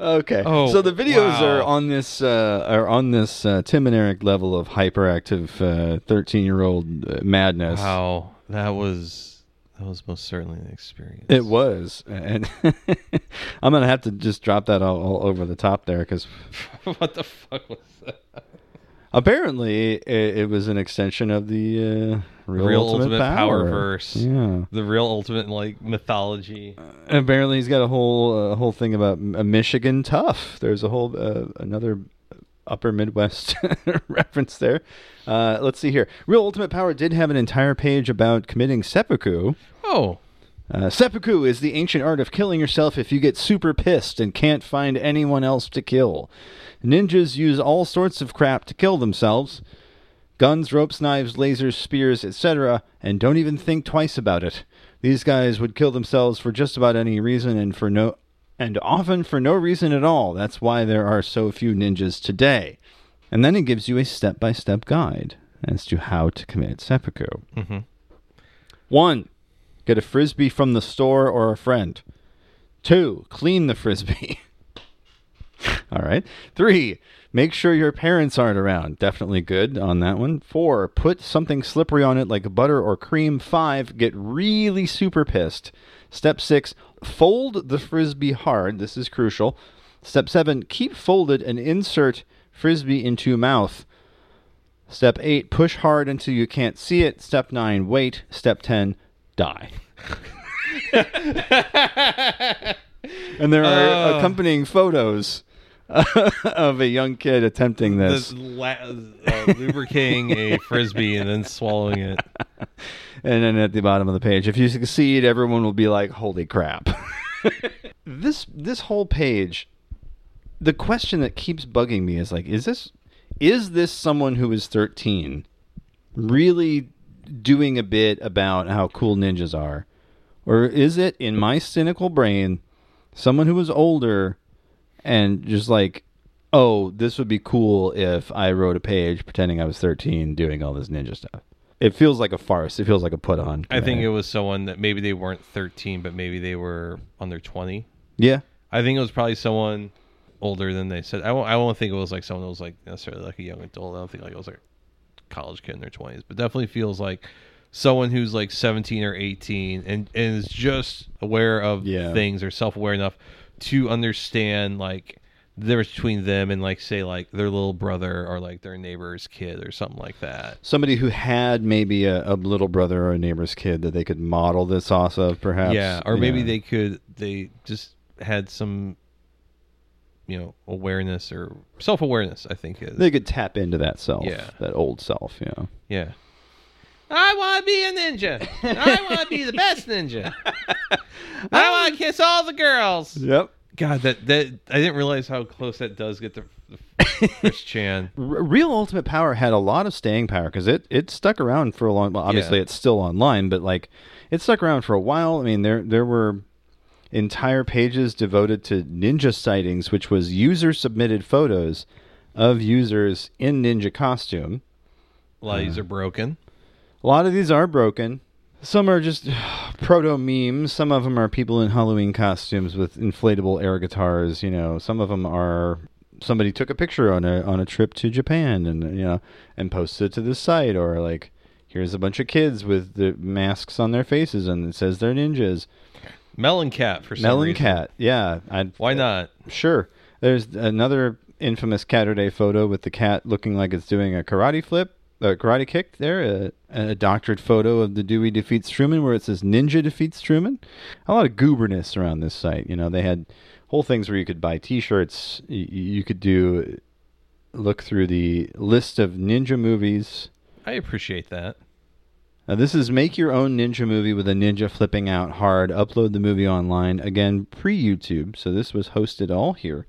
Okay. Oh, so the videos wow. are on this uh, are on this uh, Tim and Eric level of hyperactive thirteen year old uh, madness. Wow, that was that was most certainly an experience. It was, and I'm gonna have to just drop that all, all over the top there because what the fuck was that? Apparently it, it was an extension of the uh, real, Real ultimate, Ultimate power. verse. Yeah. The real ultimate like mythology. And apparently he's got a whole uh, whole thing about a Michigan tough. There's a whole uh, another upper Midwest reference there. Uh, let's see here. Real Ultimate Power did have an entire page about committing seppuku. Oh, Uh, seppuku is the ancient art of killing yourself if you get super pissed and can't find anyone else to kill. Ninjas use all sorts of crap to kill themselves guns, ropes, knives, lasers, spears, etc., and don't even think twice about it. These guys would kill themselves for just about any reason and for no and often for no reason at all. That's why there are so few ninjas today. And then it gives you a step-by-step guide as to how to commit seppuku. Mhm. 1. Get a frisbee from the store or a friend. 2. Clean the frisbee. All right. Three, make sure your parents aren't around. Definitely good on that one. Four, put something slippery on it like butter or cream. Five, get really super pissed. Step six, fold the frisbee hard. This is crucial. Step seven, keep folded and insert frisbee into mouth. Step eight, push hard until you can't see it. Step nine, wait. Step ten, die. and there are Uh. accompanying photos of a young kid attempting this. This la- uh, lubricating a frisbee and then swallowing it. And then at the bottom of the page, if you succeed, everyone will be like, "Holy crap!" this this whole page, the question that keeps bugging me is like, is this is this someone who is thirteen really doing a bit about how cool ninjas are, or is it in my cynical brain someone who was older and just like, oh, this would be cool if I wrote a page pretending I was thirteen doing all this ninja stuff. It feels like a farce. It feels like a put on. I think it was someone that maybe they weren't 13, but maybe they were under 20. Yeah. I think it was probably someone older than they said. I won't, I won't think it was like someone that was like necessarily like a young adult. I don't think like it was like college kid in their 20s, but definitely feels like someone who's like 17 or 18 and, and is just aware of Yeah. things or self aware enough to understand like the difference between them and like say like their little brother or like their neighbor's kid or something like that. Somebody who had maybe a, a little brother or a neighbor's kid that they could model this off of, perhaps. yeah, or maybe Yeah. they could they just had some you know awareness or self awareness. I think is they could tap into that self, Yeah. that old self. Yeah. yeah. I want to be a ninja. I want to be the best ninja. I um, want to kiss all the girls. Yep. God, that that I didn't realize how close that does get to to Chris Chan. Real Ultimate Power had a lot of staying power because it, it stuck around for a long. Well, obviously Yeah. it's still online, but like it stuck around for a while. I mean, there there were entire pages devoted to ninja sightings, which was user submitted photos of users in ninja costume. A lot of these are broken. A lot of these are broken. Some are just proto memes. Some of them are people in Halloween costumes with inflatable air guitars. You know, some of them are somebody took a picture on a on a trip to Japan and you know and posted it to the site, or like here's a bunch of kids with the masks on their faces and it says they're ninjas. Melon Cat for some Melon reason. Cat, yeah, I'd, Why uh, not? Sure. There's another infamous Caturday photo with the cat looking like it's doing a karate flip, a karate kick there. A, a doctored photo of the Dewey defeats Truman where it says Ninja defeats Truman. A lot of gooberness around this site. You know, they had whole things where you could buy T-shirts. You, you could do look through the list of ninja movies. I appreciate that. Now, this is make your own ninja movie with a ninja flipping out hard. Upload the movie online again pre YouTube. So this was hosted all here.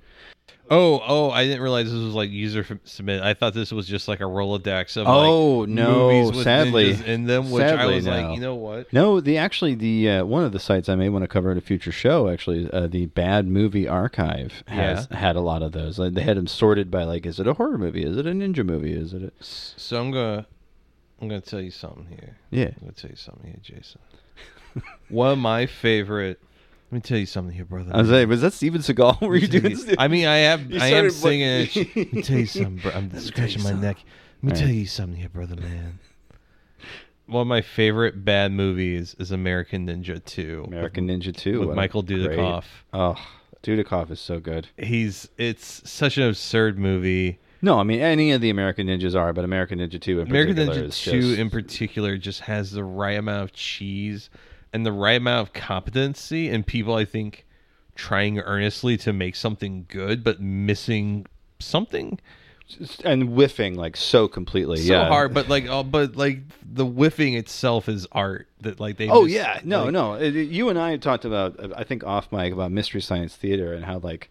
Oh, oh! I didn't realize this was like user submit. I thought this was just like a Rolodex of Oh like, no! movies with sadly, and then them, which I Sadly, was like, you know what? No, the actually the uh, one of the sites I may want to cover in a future show. Actually, uh, the Bad Movie Archive has had a lot of those. Like, they had them sorted by like, is it a horror movie? Is it a ninja movie? Is it? A... So I'm gonna, I'm gonna tell you something here. Yeah. I'm gonna tell you something here, Jason. One of my favorite Let me tell you something here, brother. I was like, was that Steven Seagal? Were you doing? I mean, I have, You I am singing it. Let me tell you something, bro. I'm scratching my neck. Let me All tell right. you something here, brother man. One of my favorite bad movies is American Ninja 2. American Ninja Two with what Michael great- Dudikoff. Oh, Dudikoff is so good. He's it's such an absurd movie. No, I mean any of the American Ninjas are, but American Ninja Two in American particular Ninja 2 just- in particular just has the right amount of cheese and the right amount of competency and people I think trying earnestly to make something good but missing something and whiffing like so completely. so yeah, hard but like oh, but like the whiffing itself is art that like they Oh miss- yeah, no, like- no. It- it- you and I talked about, I think, off mic about Mystery Science Theater and how like,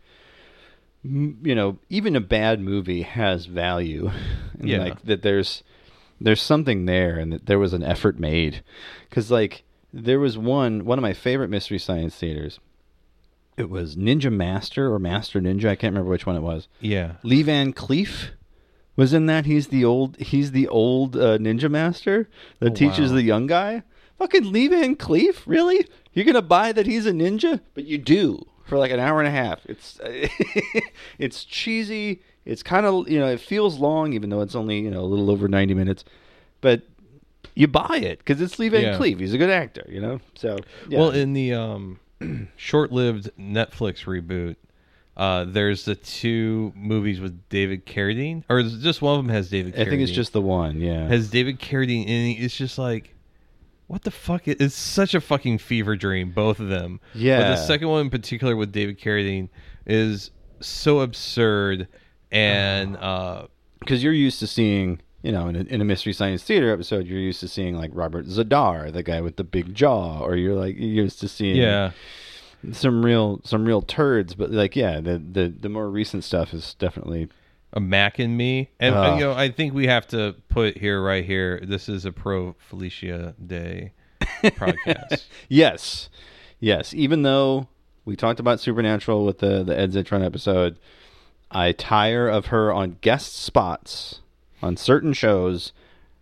you know, even a bad movie has value, and Yeah. like that there's there's something there, and that there was an effort made, because like there was one one of my favorite Mystery Science Theaters. It was Ninja Master or Master Ninja. I can't remember which one it was. Yeah. Lee Van Cleef was in that. He's the old. He's the old uh, ninja master that Oh, teaches wow. the young guy. Fucking Lee Van Cleef, really? You're gonna buy that he's a ninja? But you do for like an hour and a half. It's it's cheesy. It's kind of you know it feels long, even though it's only you know a little over ninety minutes. But you buy it because it's Lee Van Yeah. Cleef. He's a good actor, you know. So yeah. Well, in the um, short-lived Netflix reboot, uh, there's the two movies with David Carradine, or just one of them has David. Carradine? I think it's just the one. Yeah. has David Carradine, and it's just like, what the fuck? Is, it's such a fucking fever dream, both of them. but Yeah. the second one in particular with David Carradine is so absurd, and uh, because you're used to seeing, you know, in a, in a mystery science theater episode, you're used to seeing like Robert Z'Dar, the guy with the big jaw, or you're like you're used to seeing, Yeah. some real some real turds. But like, yeah, the the the more recent stuff is definitely a Mac and me, and Ah. uh, you know, I think we have to put here, right here. This is a pro Felicia Day podcast. yes, yes. Even though we talked about Supernatural with the the Ed Zitron episode, I tire of her on guest spots on certain shows.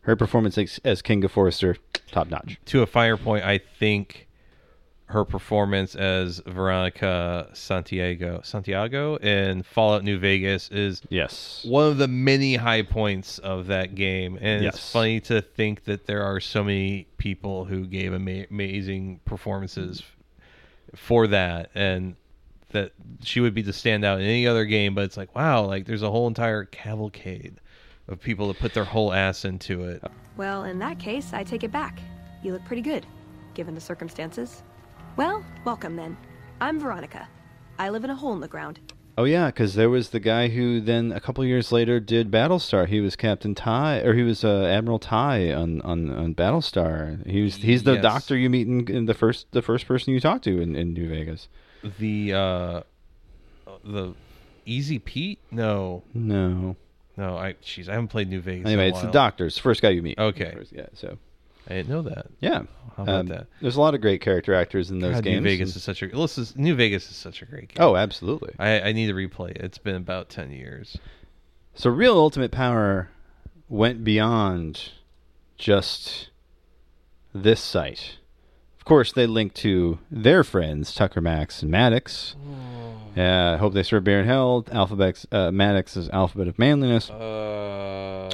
Her performance as, as Kinga Forrester, top notch. to a fire point, I think her performance as Veronica Santiago Santiago in Fallout New Vegas is yes one of the many high points of that game, and it's funny to think that there are so many people who gave ama- amazing performances for that, and that she would be the standout in any other game. But it's like, wow, like there's a whole entire cavalcade of people that put their whole ass into it. Well, in that case, I take it back. You look pretty good, given the circumstances. Well, welcome then. I'm Veronica. I live in a hole in the ground. Oh yeah, because there was the guy who then a couple years later did Battlestar. He was Captain Tigh, or he was uh, Admiral Tigh on, on, on Battlestar. He was he's the Yes. doctor you meet in, in the first the first person you talk to in, in New Vegas. the uh the Easy Pete? No, No, no. I jeez, I haven't played New Vegas. in anyway, a it's the doctor's first guy you meet. Okay, First- yeah. So I didn't know that. yeah, How about Um, that? There's a lot of great character actors in those God, games. New Vegas and- is such a this is, New Vegas is such a great game. oh, absolutely. I, I need to replay it. It's been about ten years. So Real Ultimate Power went beyond just this site. Of course, they linked to their friends Tucker Max and Maddox. Yeah, I hope they serve beer in hell. Alphabet uh, Maddox is alphabet of manliness. Uh,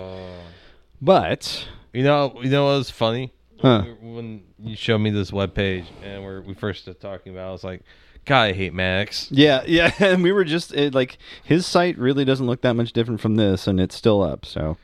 But you know, you know what was funny Huh. when you showed me this web page and we're, we first started talking about. it, I was like, God, I hate Max. yeah, yeah, and we were just it, like his site really doesn't look that much different from this, and it's still up. So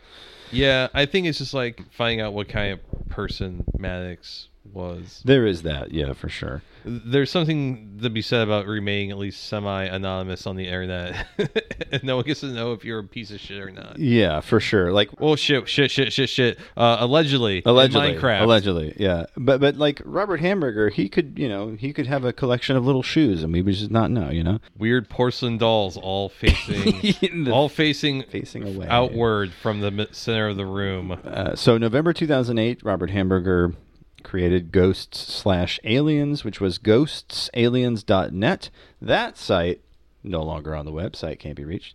Yeah, I think it's just like finding out what kind of person Maddox was. there is that, yeah, for sure. There's something to be said about remaining at least semi-anonymous on the internet, and no one gets to know if you're a piece of shit or not. Yeah, for sure. Like Oh shit! Shit! Shit! Shit! Shit! Uh, allegedly, allegedly Minecraft. allegedly yeah but but like robert hamburger he could you know he could have a collection of little shoes and we would just not know you know Weird porcelain dolls, all facing, all facing, facing away. outward from the center of the room. uh, so november 2008 robert hamburger created ghosts slash aliens which was ghostsaliens.net that site no longer on the website can't be reached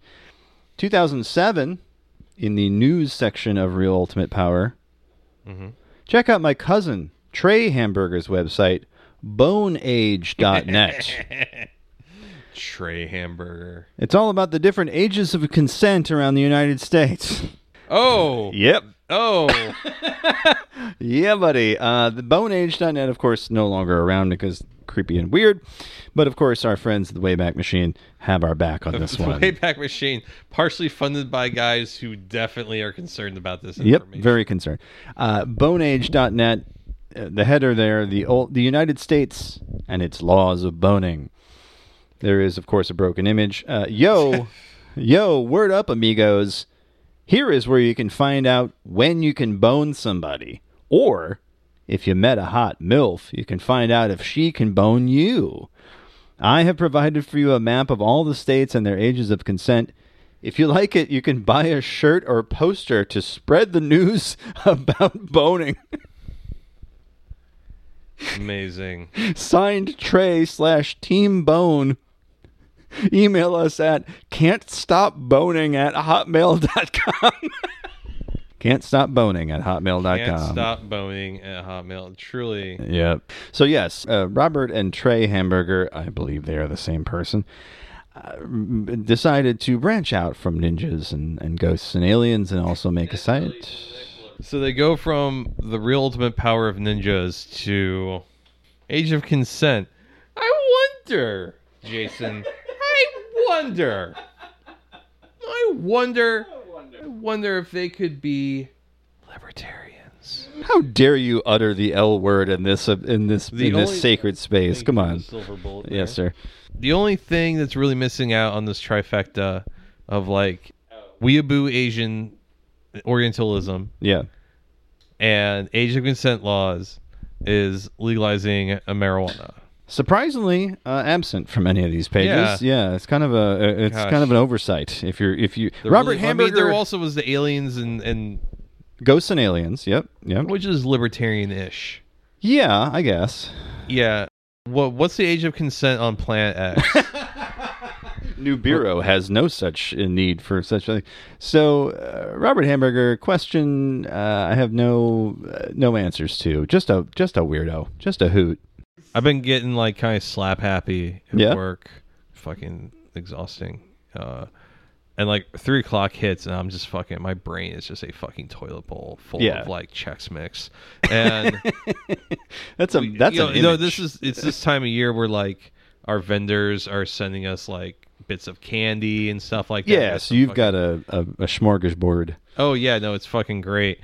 2007 in the news section of real ultimate power Mhm. check out my cousin trey hamburger's website boneage.net. Trey Hamburger. It's all about the different ages of consent around the United States. Oh. Yep. Oh. yeah, buddy. Uh, the boneage.net, of course, no longer around because creepy and weird. But of course, our friends at the Wayback Machine have our back on this the one. Wayback Machine, partially funded by guys who definitely are concerned about this. Yep, very concerned. Uh, boneage.net, uh, the header there, the old, the United States and its laws of boning. There is, of course, a broken image. Uh, yo, yo, word up, amigos. Here is where you can find out when you can bone somebody. Or, if you met a hot MILF, you can find out if she can bone you. I have provided for you a map of all the states and their ages of consent. If you like it, you can buy a shirt or poster to spread the news about boning. Amazing. Signed Trey slash Team Bone. Email us at can't stop boning at hotmail.com. can't stop boning at hotmail.com. Can't stop boning at Hotmail. Truly. Yep. So yes, uh, Robert and Trey Hamburger, I believe they are the same person, uh, decided to branch out from ninjas and, and ghosts and aliens and also make a site. So they go from the real ultimate power of ninjas to Age of Consent. I wonder, Jason. I wonder. I wonder. I wonder if they could be libertarians. How dare you utter the L word in this uh, in this The in this sacred space? Come on. silver bullet Yes, sir. The only thing that's really missing out on this trifecta of like weeaboo Asian Orientalism Yeah. and age of consent laws is legalizing a marijuana. Surprisingly uh, absent from any of these pages. Yeah. it's kind of a it's Gosh. kind of an oversight. If you're if you There Robert really- I mean, Hamburger there also was the aliens and and Ghosts and Aliens. Yep, yep. which is libertarian-ish. Yeah, I guess. Yeah. What what's the age of consent on Planet X? Nibiru has no such uh, need for such a thing. So, uh, Robert Hamburger, question uh, I have no uh, no answers to. Just a just a weirdo. Just a hoot. I've been getting like kind of slap happy at Yeah? work. Fucking exhausting. Uh, and like three o'clock hits, and I'm just fucking. My brain is just a fucking toilet bowl full Yeah. of like checks Mix, and That's a that's you know, you know, this is it's this time of year where like our vendors are sending us like bits of candy and stuff like that. Yeah, so you've fucking- got a, a, a smorgasbord. Oh yeah, no, it's fucking great.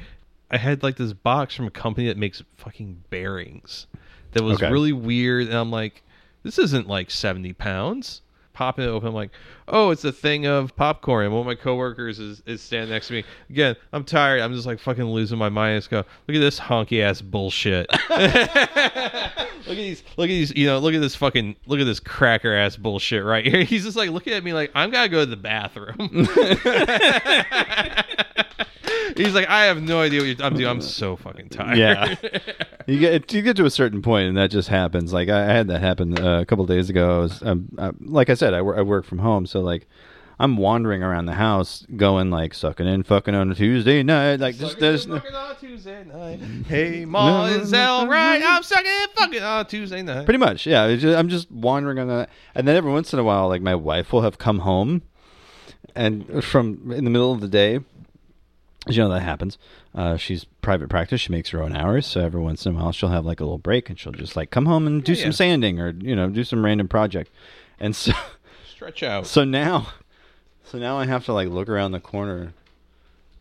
I had like this box from a company that makes fucking bearings that was Okay. really weird, and I'm like, this isn't like seventy pounds. Popping it open, I'm like, oh, it's a thing of popcorn. And one of my coworkers is, is standing next to me. Again, I'm tired. I'm just like fucking losing my mind. I just go, look at this honky ass bullshit. look at these, look at these, you know, look at this fucking, look at this cracker ass bullshit right here. He's just like looking at me like, I'm gotta go to the bathroom. He's like, I have no idea what you're. I'm doing. I'm so fucking tired. Yeah. You get you get to a certain point and that just happens. Like I, I had that happen uh, a couple days ago. I was um, uh, like I said, I, wor- I work from home, so like I'm wandering around the house, going like sucking in, fucking on a Tuesday night, like just there's no, Fucking on Tuesday night. Hey, Ma, is that all right? I'm sucking and fucking on Tuesday night. pretty much, yeah. just- I'm just wandering on that, and then every once in a while, like my wife will have come home, and from in the middle of the day. You know that happens. Uh, she's private practice. She makes her own hours, so every once in a while she'll have like a little break, and she'll just like come home and do Yeah, some yeah. sanding or you know do some random project. And so, Stretch out. so now, so now I have to like look around the corner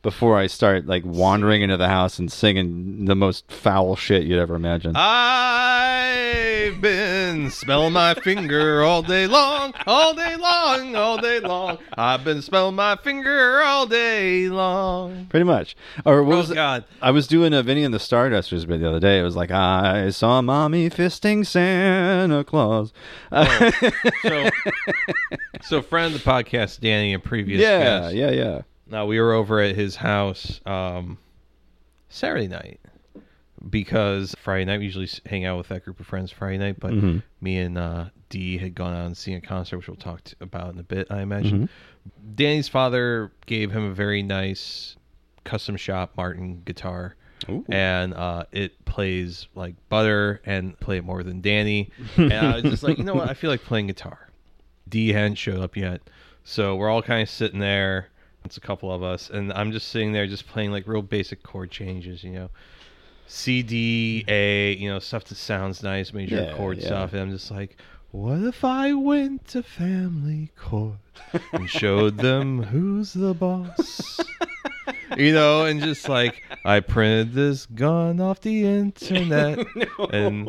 before I start like wandering into the house and singing the most foul shit you'd ever imagine. I've been smelling my finger all day long, all day long, all day long. I've been smelling my finger all day long. Pretty much. Or what Oh, was? God. I was doing a Vinny and the Stardusters bit the other day. It was like I saw mommy fisting Santa Claus. Oh, So, so friend of the podcast, Danny, a previous yeah, guest. yeah, yeah. Now we were over at his house um, Saturday night because Friday night we usually hang out with that group of friends Friday night, but Mhm. me and uh, Dee had gone out and seen a concert, which we'll talk t- about in a bit, I imagine. Danny's father gave him a very nice custom shop Martin guitar and uh, it plays like butter and play it more than Danny. and I was just like, you know what? I feel like playing guitar. D hadn't showed up yet, so we're all kind of sitting there. It's a couple of us, and I'm just sitting there, just playing like real basic chord changes, you know. C D A, you know, stuff that sounds nice, major Yeah, chord yeah. stuff, and I'm just like, what if I went to Family Court and showed them who's the boss? you know, and just like I printed this gun off the internet, and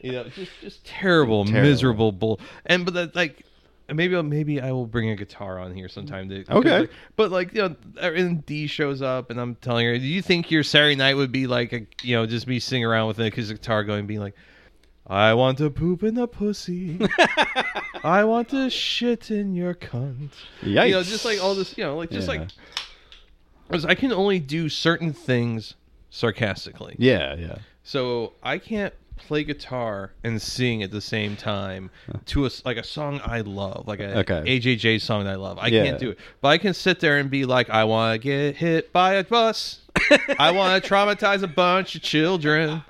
you know, just just terrible, Terrible. miserable bull. And but that like. Maybe maybe I will bring a guitar on here sometime. To, Okay. like- but like you know, uh, and D shows up, and I'm telling her, do you think your Saturday night would be like a you know just me sitting around with an acoustic guitar going, being like, I want to poop in the pussy. I want to shit in your cunt. You know, just like all this, you know, like just Yeah. like I can only do certain things sarcastically. Yeah, yeah. So I can't play guitar and sing at the same time to a like a song I love, like a Okay. AJJ song that I love. I Yeah. can't do it, but I can sit there and be like, I want to get hit by a bus. I want to traumatize a bunch of children.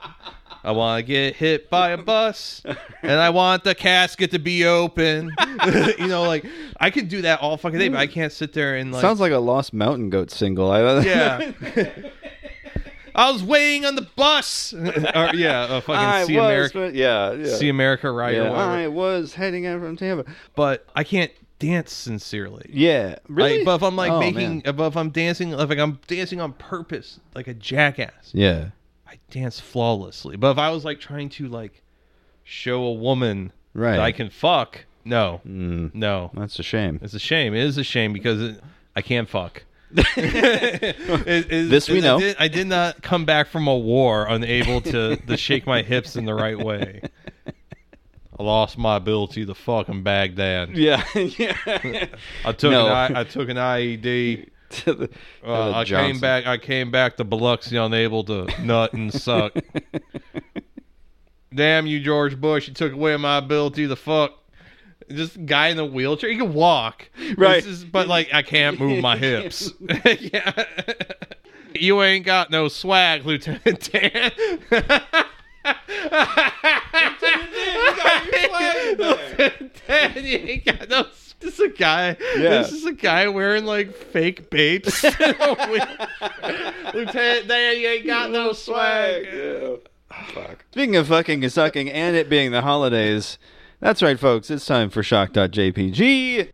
I want to get hit by a bus, and I want the casket to be open. you know, like I can do that all fucking day, but I can't sit there and like Sounds like a Lost Mountain Goat single. Yeah. I was waiting on the bus. or, yeah, uh, fucking I see was, America. yeah, yeah. See America right yeah. I was heading out from Tampa. But I can't dance sincerely. Yeah, really? Like, but if I'm like Oh, making, man. but if I'm dancing, like I'm dancing on purpose, like a jackass, Yeah. I dance flawlessly. But if I was like trying to like show a woman Right. that I can fuck, no, Mm, no, that's a shame. it's a shame. It is a shame because it, I can't fuck. It- it- This we know. I did, I did not come back from a war unable to, to shake my hips in the right way. I lost my ability to fucking Baghdad. Yeah, yeah. I took No. an I, I took an IED. To the- Uh, uh, I Johnson. came back. I came back to Biloxi unable to nut and suck. Damn you, George Bush! You took away my ability to fuck. A guy in the wheelchair. He can walk, Right. Is- but like I can't move my hips. yeah. You ain't got no swag, Lieutenant Dan. Lieutenant Dan, you ain't got no. This is a guy. Yeah. This is a guy wearing like fake babes. Lieutenant Dan, you ain't got no swag. Fuck. Speaking of fucking and sucking and it being the holidays, that's right, folks. It's time for Shock.jpg.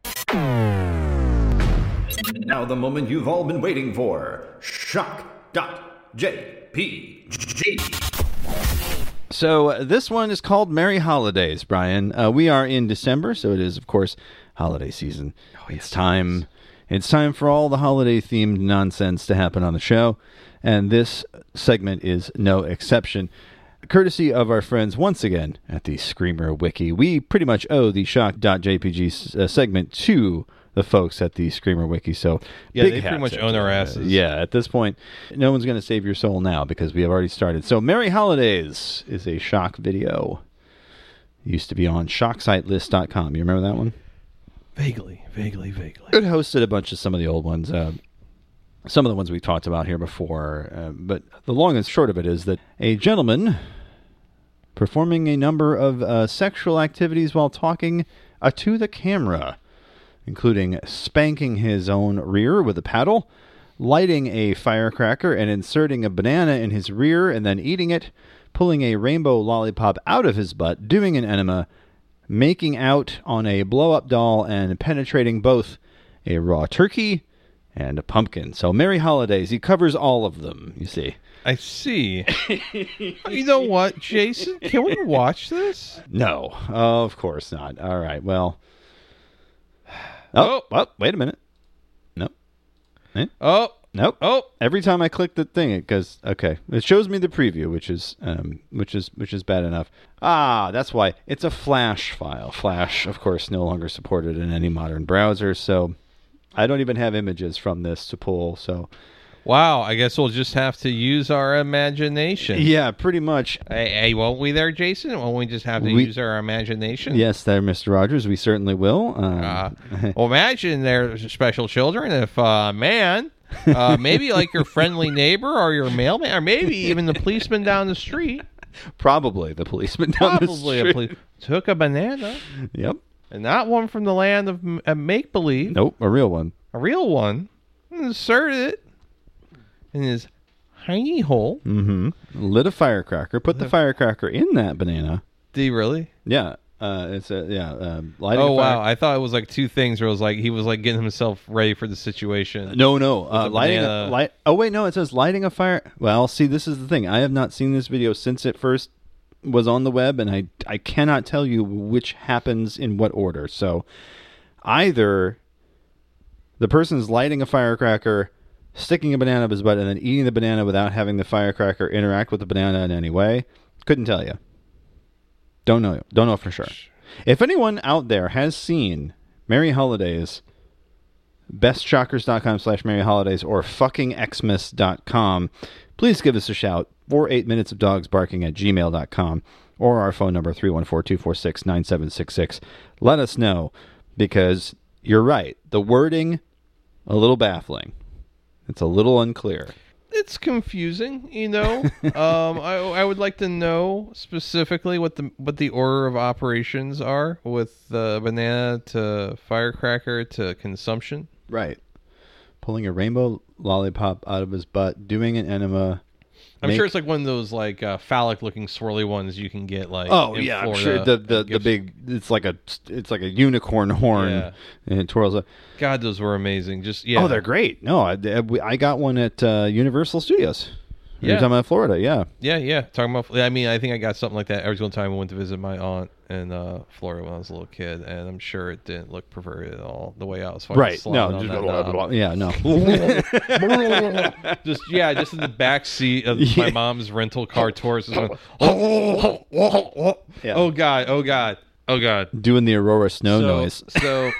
Now the moment you've all been waiting for. Shock.jpg. So uh, this one is called Merry Holidays, Brian. Uh, we are in December, so it is, of course, holiday season. Oh, it's time. It's time for all the holiday themed nonsense to happen on the show, and this segment is no exception. Courtesy of our friends once again at the Screamer Wiki, we pretty much owe the Shock.jpg uh, segment to the folks at the Screamer Wiki. So Yeah, big they pretty much own our asses. Yeah, at this point, no one's going to save your soul now because we have already started. So, Merry Holidays is a shock video. Used to be on shocksitelist.com. You remember that one? Vaguely, vaguely, vaguely. It hosted a bunch of some of the old ones. Uh, some of the ones we've talked about here before. Uh, but the long and short of it is that a gentleman performing a number of uh, sexual activities while talking uh, to the camera, including spanking his own rear with a paddle, lighting a firecracker and inserting a banana in his rear and then eating it, pulling a rainbow lollipop out of his butt, doing an enema, making out on a blow up doll, and penetrating both a raw turkey and a pumpkin. So, Merry Holidays. He covers all of them, you see. I see. you know what, Jason? Can we watch this? No, of course not. All right, well. Oh, oh, wait a minute. Nope. Eh? Oh, Nope. oh. Every time I click the thing, it goes okay. It shows me the preview, which is um, which is which is bad enough. Ah, that's why it's a Flash file. Flash, of course, no longer supported in any modern browser, so I don't even have images from this to pull. So Wow, I guess we'll just have to use our imagination. yeah, pretty much. Hey, hey, won't we there, Jason? Won't we just have to We- use our imagination? Yes, there, Mr. Rogers. We certainly will. Um, Uh, well, imagine there's special children if uh, a man Uh, maybe like your friendly neighbor or your mailman, or maybe even the policeman down the street. Probably the policeman down Probably the a street. police took a banana, Yep. and not one from the land of uh, make believe, Nope. A real one. a real one, inserted it in his tiny hole. Mm-hmm. Lit a firecracker. Put the firecracker in that banana. Did he really? Yeah. Uh, it's a yeah. Um, lighting Oh a fire- wow! I thought it was like two things. Where it was like he was like getting himself ready for the situation. No, no. Uh, the lighting a banana. light. Oh wait, no. It says lighting a fire. Well, see, this is the thing. I have not seen this video since it first was on the web, and I I cannot tell you which happens in what order. So either the person's lighting a firecracker, sticking a banana up his butt, and then eating the banana without having the firecracker interact with the banana in any way. Couldn't tell you. Don't know. Don't know for sure. If anyone out there has seen Merry Holidays bestshockers.com slash merry holidays or fuckingxmas.com please give us a shout for 8 minutes of dogs barking at gmail.com or our phone number 314-246-9766 let us know because you're right the wording a little baffling it's a little unclear it's confusing, you know. um, I I would like to know specifically what the what the order of operations are with the banana to firecracker to consumption. right pulling a rainbow lollipop out of his butt doing an enema I'm make- sure it's like one of those like uh, phallic looking swirly ones you can get like. Oh yeah, I'm sure the the, the big it's like a it's like a unicorn horn Yeah. and it twirls up. God, those were amazing. Just yeah. Oh, they're great. No, I, I got one at uh, Universal Studios. You're Yeah. talking about Florida, yeah. Yeah, yeah. Talking about, I mean, I think I got something like that every single time I went to visit my aunt in uh, Florida when I was a little kid, and I'm sure it didn't look perverted at all the way I was fucking Right. No, just blah, blah, blah. Yeah, no. just yeah, just in the back seat of Yeah. my mom's rental car going, oh, Yeah. oh god, oh god, oh god. Doing the Aurora snow so, noise. so,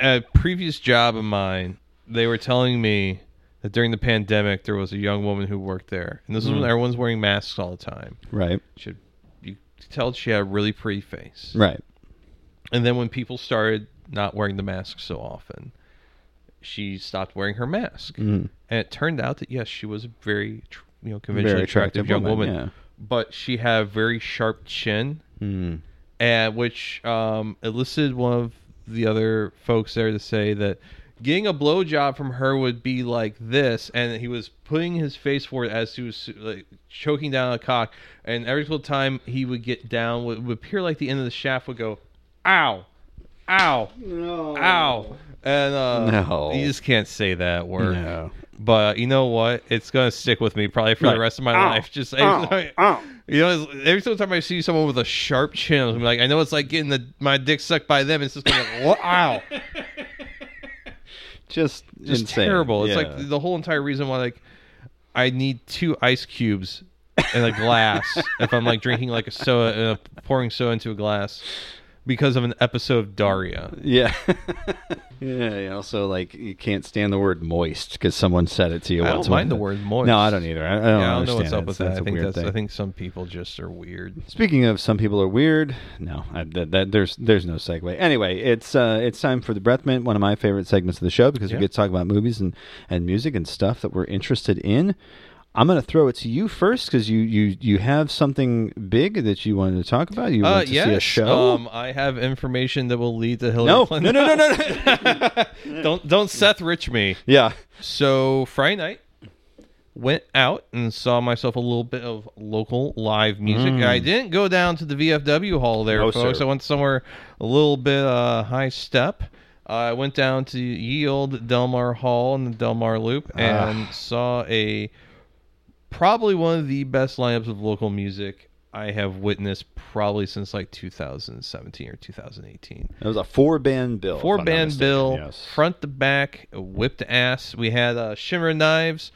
a previous job of mine, they were telling me that during the pandemic there was a young woman who worked there, and this is Mm. when everyone's wearing masks all the time. Right. She had, you could tell she had a really pretty face. Right. And then when people started not wearing the mask so often, she stopped wearing her mask. Mhm. And it turned out that yes, she was a very you know conventionally attractive attractive, young woman, woman, yeah. but she had a very sharp chin, Mm. and which um, elicited one of the other folks there to say that getting a blowjob from her would be like this, and he was putting his face forward as he was like choking down a cock, and every single time he would get down, would, would appear like the end of the shaft would go, "Ow, ow, no. ow," and uh, No. you just can't say that word. No. But you know what? It's gonna stick with me probably for Right. the rest of my Ow, life. Just ow, every, ow. you know, every single time I see someone with a sharp chin, I'm like, I know it's like getting the my dick sucked by them. It's just gonna like, wow, Just just insane. terrible. It's Yeah. like the whole entire reason why like I need two ice cubes in a glass if I'm like drinking like a soda, uh, pouring soda into a glass because of an episode of Daria. Yeah. yeah. you Also, like you can't stand the word moist because someone said it to you. I once don't mind the word moist. No, I don't either. I, I don't, yeah, I don't know what's up with that. I that's think that's. I think some people just are weird. Speaking of some people are weird, no, I, that, that there's there's no segue. Anyway, it's uh, it's time for the Breath Mint, one of my favorite segments of the show because Yeah. we get to talk about movies and, and music and stuff that we're interested in. I'm going to throw it to you first because you, you you have something big that you wanted to talk about. You Uh, want to yes. see a show? Um, I have information that will lead to Hillary No, Clinton. no, no, no, no, don't don't Seth Rich me. yeah, So Friday night, went out and saw myself a little bit of local live music. Mm. I didn't go down to the VFW hall there, No, folks. sir. I went somewhere a little bit uh, high step. I went down to Yield Delmar Hall in the Delmar Loop and saw a probably one of the best lineups of local music I have witnessed probably since like 2017 or 2018 it was a four band bill. four band bill Yes. front to back whipped ass we had uh, Shinra Knives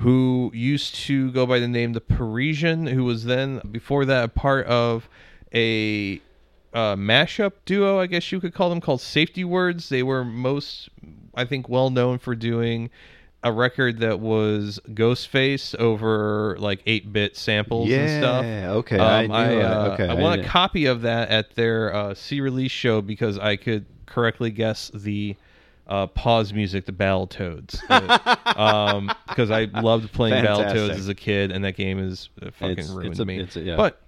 who used to go by the name the parisian who was then before that a part of a uh, mashup duo i guess you could call them called safety words they were most i think well known for doing a record that was Ghostface over like eight bit samples and stuff. Yeah, okay, I Um, knew I, uh, Okay, I I want a copy of that at their uh, C release show because I could correctly guess the uh, pause music to Battletoads Um because I loved playing Fantastic. Battletoads as a kid, and that game is uh, fucking It's- ruined it's a- me. it's a- yeah. But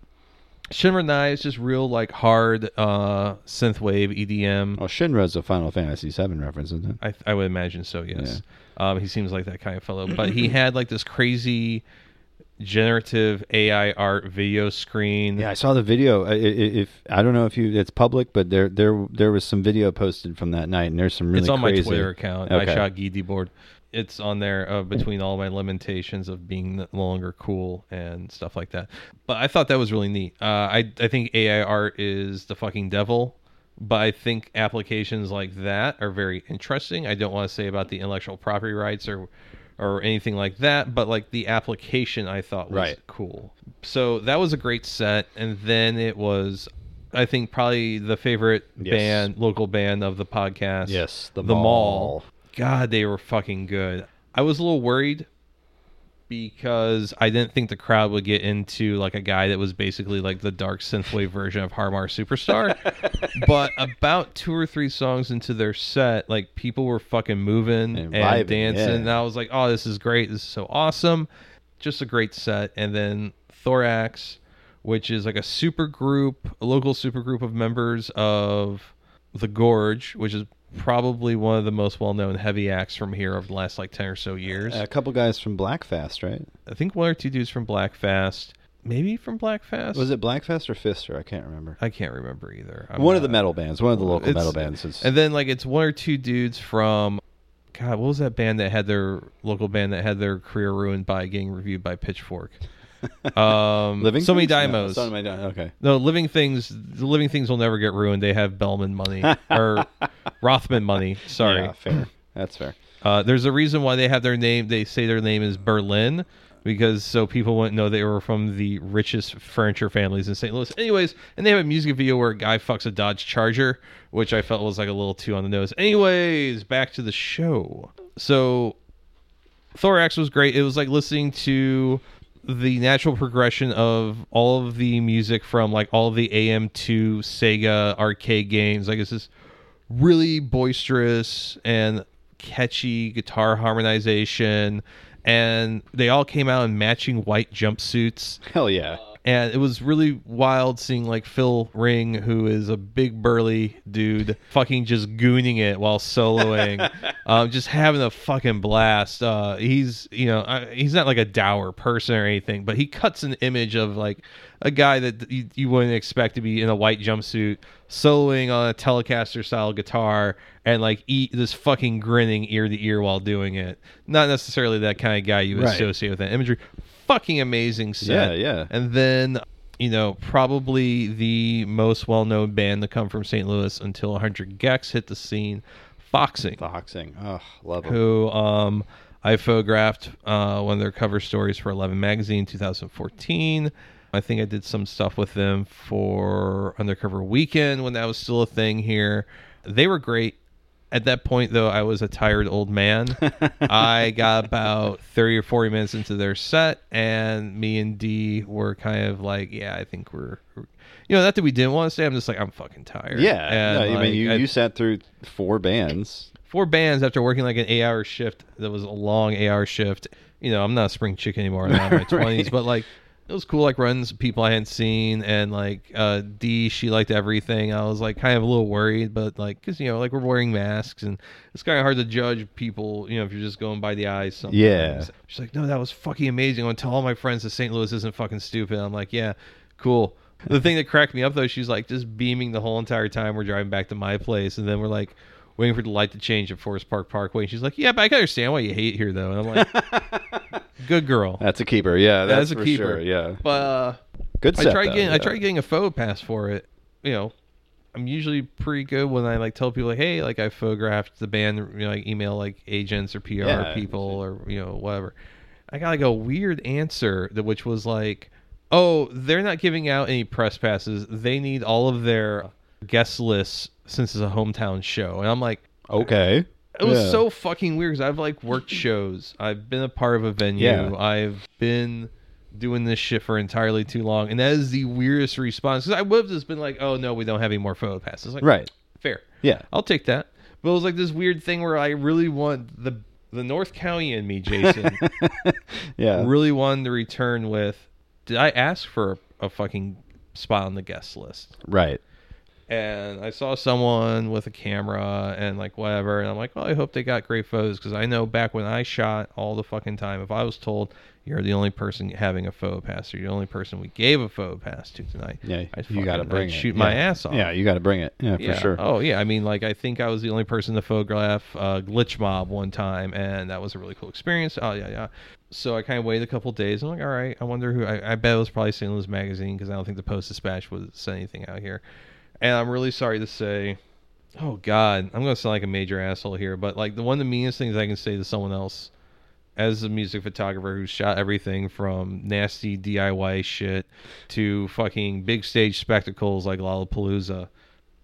Shinra Knives is just real like hard uh, synthwave EDM. Well, Shinra's a Final Fantasy VII reference, isn't it? I, I would imagine so. Yes, um, he seems like that kind of fellow. But he had like this crazy generative AI art video screen. Yeah, I saw the video. I- I- If I don't know if you, it's public, but there, there, there was some video posted from that night, and there's some really it's on crazy. my Twitter account. Okay. I shot Geedy board. It's on there uh, between all my limitations of being no longer cool and stuff like that. But I thought that was really neat. Uh, I I think AI art is the fucking devil. But I think applications like that are very interesting. I don't want to say about the intellectual property rights or or anything like that, but like the application I thought was Right. cool. So that was a great set, and then it was, I think, probably the favorite Yes. band, local band of the podcast. Yes, The the Mall. mall. God, they were fucking good. I was a little worried because I didn't think the crowd would get into like a guy that was basically like the dark synthwave version of Har Mar Superstar. but about two or three songs into their set, like people were fucking moving and, vibing, dancing, yeah. and I was like, "Oh, this is great! This is so awesome!" Just a great set. And then Thorax, which is like a super group, a local super group of members of the Gorge, which is probably one of the most well-known heavy acts from here over the last like 10 or so years. A couple guys from Blackfast, right? I think one or two dudes from Blackfast, maybe from Blackfast. Was it Blackfast or Fister? I can't remember. I can't remember either. I'm one of the metal bands, one of the local metal bands. Is, And then like it's one or two dudes from God, what was that band that had their local band that had their career ruined by getting reviewed by Pitchfork? Um, Living so many Things? No, Dynamos. So Many Di- okay. No, living things. The living things will never get ruined. They have Bellman money or Rothman money. Sorry, Yeah, fair. That's fair. Uh, there's a reason why they have their name. They say their name is Berlin because so people wouldn't know they were from the richest furniture families in St. Louis. Anyways, and they have a music video where a guy fucks a Dodge Charger, which I felt was like a little too on the nose. Anyways, back to the show. So Thorax was great. It was like listening to the natural progression of all of the music from like all the AM2 Sega arcade games. Like it's this really boisterous and catchy guitar harmonization and they all came out in matching white jumpsuits Hell yeah. And it was really wild seeing like Phil Ring, who is a big burly dude, fucking just gooning it while soloing, um, just having a fucking blast. Uh, he's you know uh, he's not like a dour person or anything, but he cuts an image of like a guy that you, you wouldn't expect to be in a white jumpsuit soloing on a Telecaster style guitar and like eat this fucking grinning ear to ear while doing it. Not necessarily that kind of guy you Right. associate with that imagery. Fucking amazing set. Yeah, yeah. And then, you know, probably the most well known band to come from St. Louis until 100 gecs hit the scene, Foxing. Foxing. Oh, love them. Who um, I photographed uh, one of their cover stories for 11 Magazine 2014. I think I did some stuff with them for Undercover Weekend when that was still a thing here. They were great. At that point, though, I was a tired old man. I got about 30 or 40 minutes into their set, and me and D were kind of like, yeah, I think we're, we're- you know, not that we didn't want to stay. I'm just like, I'm fucking tired. Yeah. No, I like, mean, you, I- you sat through four bands. four bands after working like an eight hour shift that was a long eight hour shift. You know, I'm not a spring chicken anymore. I'm not in my twenties, Right. but like it was cool like running some people I hadn't seen and like uh D she liked everything. I was like kind of a little worried, but like cuz you know, like we're wearing masks and it's kind of hard to judge people, you know, if you're just going by the eyes sometimes. Yeah. She's like, "No, that was fucking amazing. I'm going to tell all my friends that St. Louis isn't fucking stupid." I'm like, "Yeah, cool." The thing that cracked me up though, she's like just beaming the whole entire time we're driving back to my place, and then we're like waiting for the light to change at Forest Park Parkway. And she's like, "Yeah, but I can understand why you hate here, though." And I'm like, "Good girl." That's a keeper. Yeah, that's, a for keeper. sure. Yeah. But uh, Good I set, tried though, getting I yeah. tried getting a photo pass for it. You know, I'm usually pretty good when I like tell people like, "Hey, like I photographed the band." You know, like email like agents or PR Yeah. people or you know whatever. I got like a weird answer that which was like, "Oh, they're not giving out any press passes. They need all of their guest lists since it's a hometown show." And I'm like, Okay. It was Yeah. so fucking weird because I've like worked shows. I've been a part of a venue. Yeah. I've been doing this shit for entirely too long, and that is the weirdest response. Because I would have just been like, "Oh no, we don't have any more photo passes." Like, Right. fair. Yeah. I'll take that. But it was like this weird thing where I really want the the North County in me, Jason. Yeah. Really wanted to return with. Did I ask for a, a fucking spot on the guest list? Right. And I saw someone with a camera and like whatever, and I'm like, well, I hope they got great photos because I know back when I shot all the fucking time, if I was told you're the only person having a photo pass, or you're the only person we gave a photo pass to tonight, Yeah. I'd you got to bring I'd it. shoot Yeah. my ass off. Yeah, you got to bring it. Yeah, for sure. Oh yeah, I mean, like I think I was the only person to photograph uh, Glitch Mob one time, and that was a really cool experience. Oh yeah, yeah. So I kind of waited a couple days. I'm like, all right, I wonder who. I, I bet it was probably St. Louis Magazine because I don't think the Post Dispatch would send anything out here. And I'm really sorry to say, oh God, I'm gonna sound like a major asshole here, but like the one of the meanest things I can say to someone else as a music photographer who shot everything from nasty DIY shit to fucking big stage spectacles like Lollapalooza.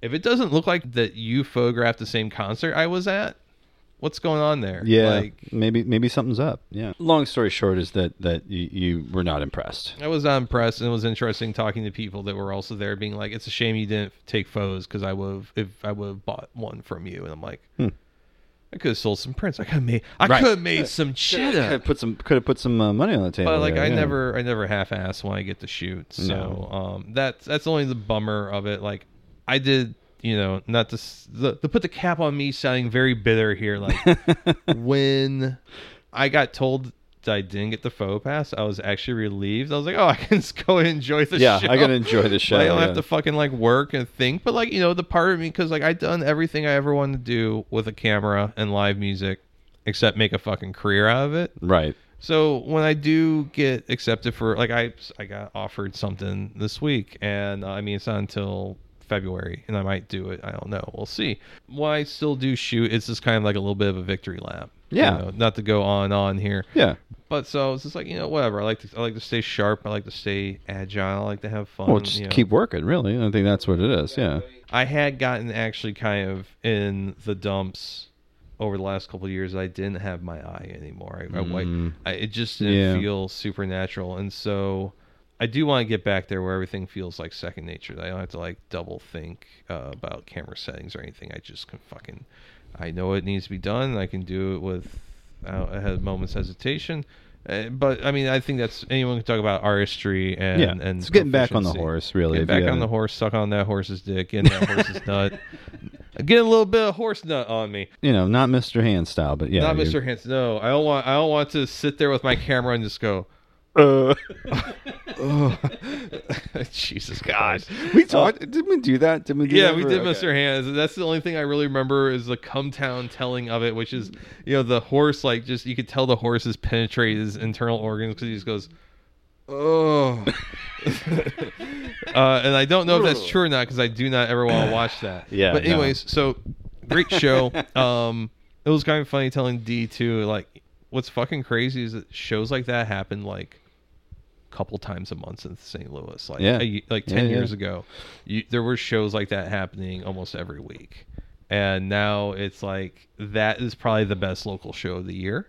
If it doesn't look like that you photographed the same concert I was at, what's going on there? Yeah, Like maybe maybe something's up. Yeah. Long story short is that that you, you were not impressed. I was not impressed, and it was interesting talking to people that were also there, being like, "It's a shame you didn't take photos because I would have if I would have bought one from you." And I'm like, Hmm. I could have sold some prints. I could have made I Right. could have made some shit Could have put some could have put some uh, money on the table. But like there, I yeah. never I never half ass when I get to shoot. So No. um that's that's only the bummer of it. Like I did you know, not to, the, to put the cap on me sounding very bitter here. Like when I got told that I didn't get the photo pass, I was actually relieved. I was like, oh, I can just go and enjoy the show. Yeah, show. I can enjoy the show, I don't yeah. have to fucking like work and think. But like you know, the part of me because like I've done everything I ever wanted to do with a camera and live music, except make a fucking career out of it. Right. So when I do get accepted for like I I got offered something this week and uh, I mean it's not until February and I might do it. I don't know. We'll see. Why I still do shoot, it's just kind of like a little bit of a victory lap. you Yeah. know, not to go on and on here. Yeah. But so it's just like, you know, whatever. I like to I like to stay sharp. I like to stay agile. I like to have fun. Well, just you know. keep working. Really, I think that's what it is. Yeah. I had gotten actually kind of in the dumps over the last couple of years. I didn't have my eye anymore. I, I, Mm. I it just didn't Yeah. feel supernatural, and so I do want to get back there where everything feels like second nature. I don't have to like double think uh, about camera settings or anything. I just can fucking I know it needs to be done. I can do it with uh, I had a moment's hesitation. Uh, but I mean, I think that's anyone can talk about artistry and Yeah, and it's getting back on the horse, really, Get back on the horse, suck on that horse's dick, get in that horse's nut, get a little bit of horse nut on me. You know, not Mr. Hand style, but yeah. Not Mr. Hanson. No, I don't want. I don't want to sit there with my camera and just go. Uh. oh. Jesus God. We talked. didn't we do that? Didn't we? Do Yeah, that we did okay. Mr. Hands. That's the only thing I really remember is the come town telling of it, which is, you know, the horse, like, just, you could tell the horse has penetrated his internal organs because he just goes, oh. uh, and I don't know if that's true or not because I do not ever want to watch that. Yeah, But, no. anyways, so great show. um, it was kind of funny telling D, too, like, what's fucking crazy is that shows like that happen, like, couple times a month in St. Louis. Like Yeah. like ten yeah. years ago, you, there were shows like that happening almost every week, and now it's like that is probably the best local show of the year.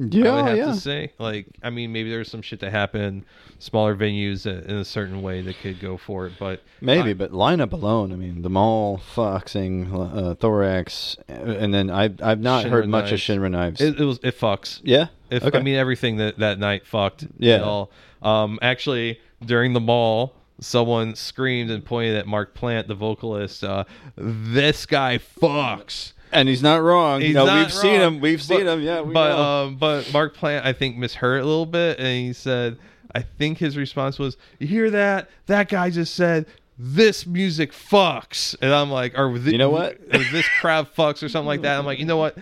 I Yeah, would have yeah. to say. Like, I mean, maybe there's some shit that happened, smaller venues that- in a certain way that could go for it, but Maybe, but lineup alone. I mean, the mall, Foxing, uh, Thorax, and then I've I've not Shinra heard much of Shinra Knives. It, it was it fucks. Yeah? If Okay. I mean everything that that night fucked. Yeah. All. Um. Actually, during the mall, someone screamed and pointed at Mark Plant, the vocalist. Uh, this guy fucks. and he's not wrong. He's no, not we've seen him. We've seen him. Yeah, we but um, but Mark Plant, I think, misheard a little bit, and he said, I think his response was, "You hear that? That guy just said." This music fucks, and I'm like, or You know what? this crowd fucks, or something like that. I'm like, you know what?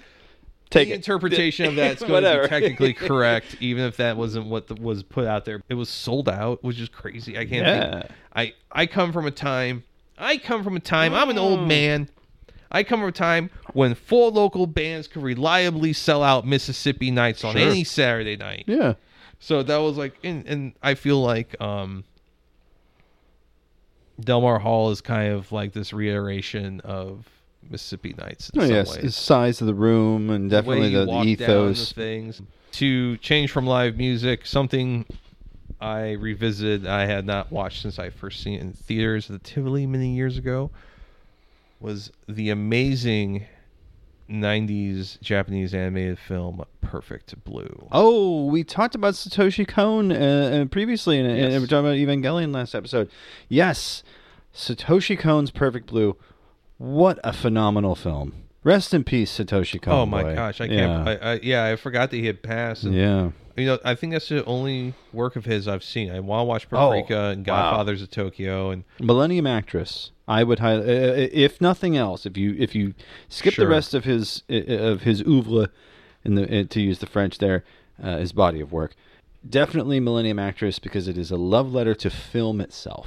Take the it. interpretation of that's going to be technically correct, even if that wasn't what the, was put out there. It was sold out, which is crazy. I can't. Yeah. Think. I I come from a time. I come from a time. I'm an old man. I come from a time when four local bands could reliably sell out Mississippi nights on Sure. any Saturday night. yeah. So that was like, and, and I feel like um, Delmar Hall is kind of like this reiteration of Mississippi Nights. In Oh some yes, the size of the room and definitely the, the down ethos. the things. To change from live music, something I revisited I had not watched since I first seen it in theaters at the Tivoli many years ago was the amazing '90s Japanese animated film Perfect Blue. Oh, we talked about Satoshi Kon uh, uh, previously, and Yes. we talked about Evangelion last episode. Yes, Satoshi Kon's Perfect Blue. What a phenomenal film! Rest in peace, Satoshi Kon. oh my gosh, I can't. I, I, yeah, I forgot that he had passed. and- Yeah. You know, I think that's the only work of his I've seen. I want to watch Oh, Paprika and wow. Godfathers of Tokyo, and Millennium Actress. I would highly, uh, if nothing else, if you if you skip Sure. the rest of his uh, of his oeuvre, in the uh, to use the French there, uh, his body of work, definitely Millennium Actress because it is a love letter to film itself.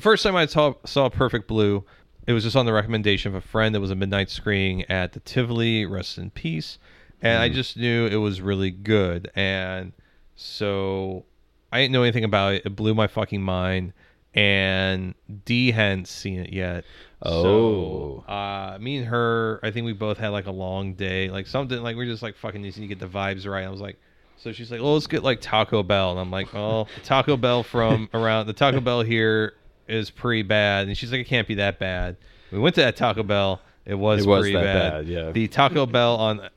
First time I saw, saw Perfect Blue, it was just on the recommendation of a friend. It was a midnight screening at the Tivoli. Rest in peace. And I just knew it was really good. And so I didn't know anything about it. It blew my fucking mind. And D hadn't seen it yet. Oh. So, uh, me and her, I think we both had like a long day. Like something, like we're just like fucking need to get the vibes right. I was like, so she's like, well, let's get like Taco Bell. And I'm like, oh, Taco Bell from around the Taco Bell here is pretty bad. And she's like, it can't be that bad. We went to that Taco Bell. It was, It was pretty that bad. bad, yeah. The Taco Bell on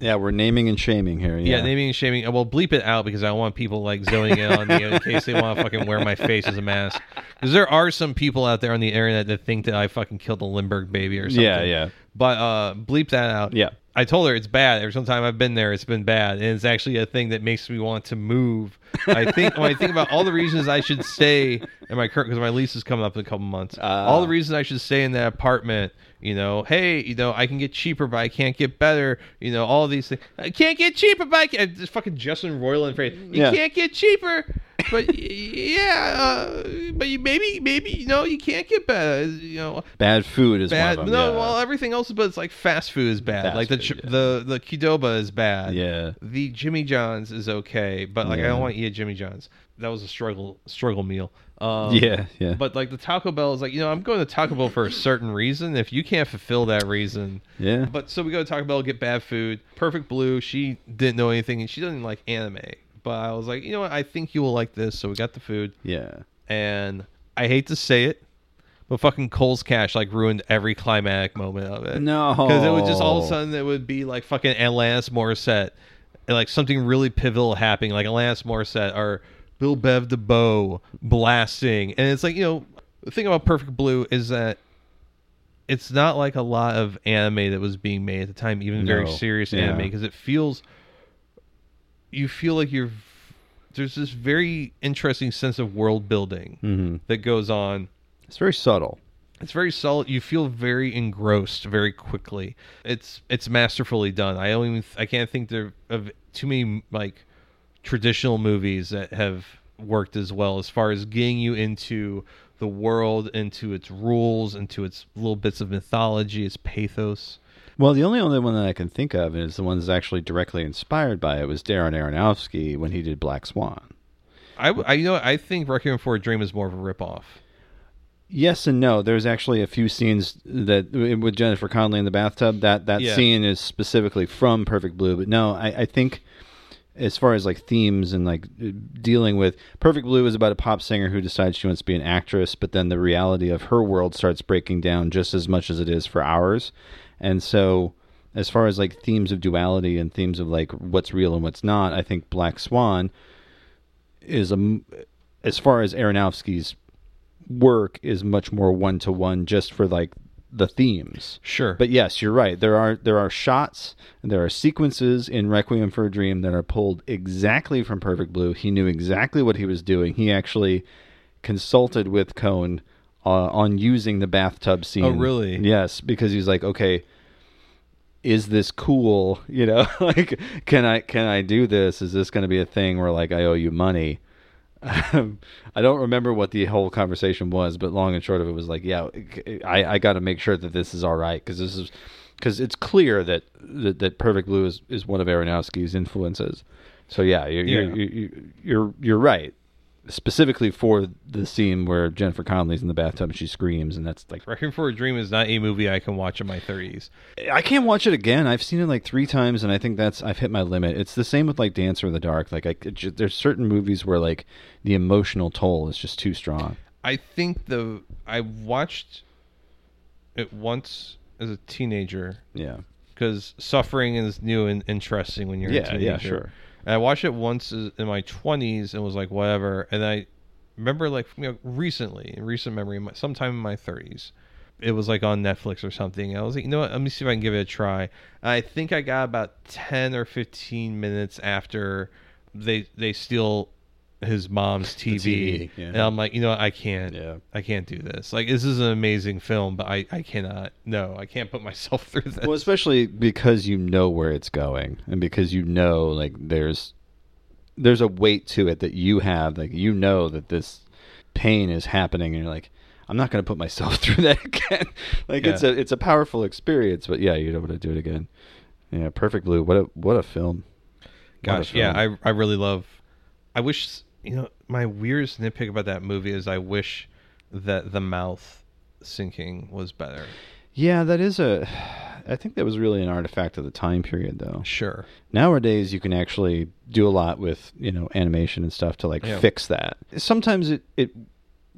Yeah, we're naming and shaming here. yeah, Yeah, naming and shaming. uh, Well, bleep it out because I don't want people like zoning in on me in case they want to fucking wear my face as a mask. Because there are some people out there on the internet that think that I fucking killed a Lindbergh baby or something. Yeah, yeah. But uh, bleep that out. Yeah. I told her it's bad. Every time I've been there, it's been bad, and it's actually a thing that makes me want to move. I think when I think about all the reasons I should stay in my current because my lease is coming up in a couple months. Ah. all the reasons I should stay in that apartment. You know, hey, you know, I can get cheaper, but I can't get better. You know, all these things. I can't get cheaper, but I can. This fucking Justin Roiland phrase. You Yeah. can't get cheaper, but yeah, uh, but you maybe, maybe you know, you can't get bad. You know, bad food is bad. them. no, yeah. well, everything else, but it's like fast food is bad. Fast like the food, yeah. the the Qdoba is bad. Yeah. The Jimmy John's is okay, but like I don't want to eat at Jimmy John's. That was a struggle struggle meal. Um, Yeah, yeah. But like the Taco Bell is like you know I'm going to Taco Bell for a certain reason. If you can't fulfill that reason, Yeah. But so we go to Taco Bell get bad food. Perfect Blue. She didn't know anything and she doesn't like anime. But I was like, you know what? I think you will like this. So we got the food yeah. and I hate to say it, but fucking Cole's Cash like ruined every climatic moment of it. No. because it would just all of a sudden it would be like fucking Alanis Morissette, and like something really pivotal happening, like Alanis Morissette or Bell Biv DeVoe blasting, and it's like you know the thing about Perfect Blue is that. It's not like a lot of anime that was being made at the time, even very serious anime, because it feels you feel like you're there's this very interesting sense of world building Mhm. that goes on. It's very subtle. It's very solid. You feel very engrossed very quickly. It's it's masterfully done. I don't even I can't think there of too many like traditional movies that have worked as well as far as getting you into the world, into its rules, into its little bits of mythology, its pathos. Well, the only other one that I can think of is the one that's actually directly inspired by it was Darren Aronofsky when he did Black Swan. I, I you know I think Requiem for a Dream is more of a ripoff. Yes and no. There's actually a few scenes that with Jennifer Connelly in the bathtub. That that Yeah. scene is specifically from Perfect Blue. But no, I, I think as far as like themes and like uh, dealing with Perfect Blue is about a pop singer who decides she wants to be an actress, but then the reality of her world starts breaking down just as much as it is for ours. And so as far as like themes of duality and themes of like what's real and what's not, I think Black Swan is a as far as Aronofsky's work is much more one to one just for like the themes. Sure. But yes, you're right. There are there are shots and there are sequences in Requiem for a Dream that are pulled exactly from Perfect Blue. He knew exactly what he was doing. He actually consulted with Kon uh, on using the bathtub scene. Oh, really? Yes, because he's like, okay, is this cool? You know, like can I can I do this? Is this going to be a thing where like I owe you money? Um, I don't remember what the whole conversation was, but long and short of it was like, yeah, I, I got to make sure that this is all right because this is because it's clear that, that that Perfect Blue is, is one of Aronofsky's influences. So yeah, you're Yeah. You're, you're you're you're right. Specifically for the scene where Jennifer Connelly's in the bathtub and she screams, and that's like Requiem for a Dream is not a movie I can watch in my 30s. I can't watch it again. I've seen it like three times, and I think that's I've hit my limit. It's the same with like Dancer in the Dark. Like I, there's certain movies where like the emotional toll is just too strong. I think the I watched it once as a teenager. Yeah. Because suffering is new and interesting when you're Yeah, a yeah, sure. And I watched it once in my 20s and was like, whatever. And I remember, like, you know, recently, in recent memory, sometime in my 30s, it was like on Netflix or something. I was like, you know what? Let me see if I can give it a try. I think I got about 10 or 15 minutes after they they steal his mom's TV, TV, yeah. and I'm like, you know, what? I can't, yeah. I can't do this. Like, this is an amazing film, but I, I cannot. No, I can't put myself through this. Well, especially because you know where it's going, and because you know, like there's there's a weight to it that you have, like you know that this pain is happening, and you're like, I'm not going to put myself through that again. like it's a it's a powerful experience, but yeah, you don't want to do it again. Yeah, Perfect Blue. What a what a film. What a Gosh, yeah. I I really love. I wish you know my weirdest nitpick about that movie is I wish that the mouth sinking was better. Yeah, that is a. I think that was really an artifact of the time period, though. Sure. Nowadays, you can actually do a lot with you know animation and stuff to like Yeah. fix that. Sometimes it it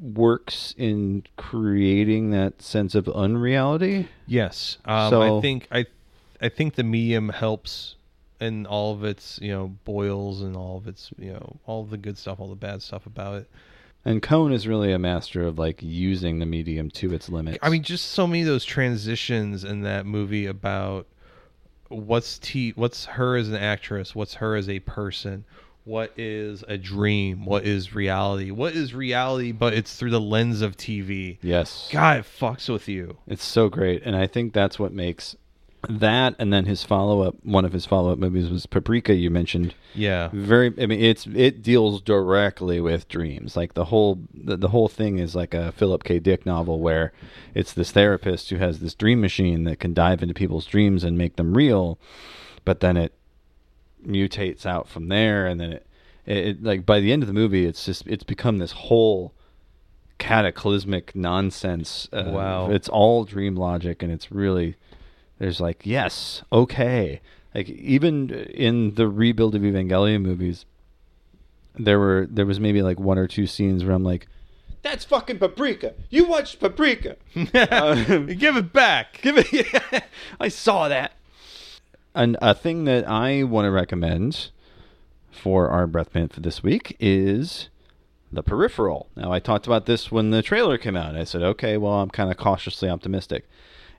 works in creating that sense of unreality. Yes, um, So- I think I I think the medium helps in all of its you know boils and all of its you know all the good stuff, all the bad stuff about it. And Kon is really a master of like using the medium to its limits. I mean, just so many of those transitions in that movie about what's T, what's her as an actress, what's her as a person, what is a dream, what is reality, what is reality, but it's through the lens of TV. Yes. God, it fucks with you. It's so great, and I think that's what makes that. And then his follow up, one of his follow up movies was Paprika. You mentioned, Yeah. very. I mean, it's it deals directly with dreams. Like the whole the, the whole thing is like a Philip K. Dick novel where it's this therapist who has this dream machine that can dive into people's dreams and make them real, but then it mutates out from there, and then it, it, it like by the end of the movie, it's just it's become this whole cataclysmic nonsense. Uh, Wow. It's all dream logic, and it's really there's like yes, okay. Like even in the rebuild of Evangelion movies, there were there was maybe like one or two scenes where I'm like, that's fucking paprika. You watched paprika. Uh, give it back. Give it. I saw that. And a thing that I want to recommend for our breath mint for this week is the peripheral. Now I talked about this when the trailer came out. I said, okay, well I'm kind of cautiously optimistic,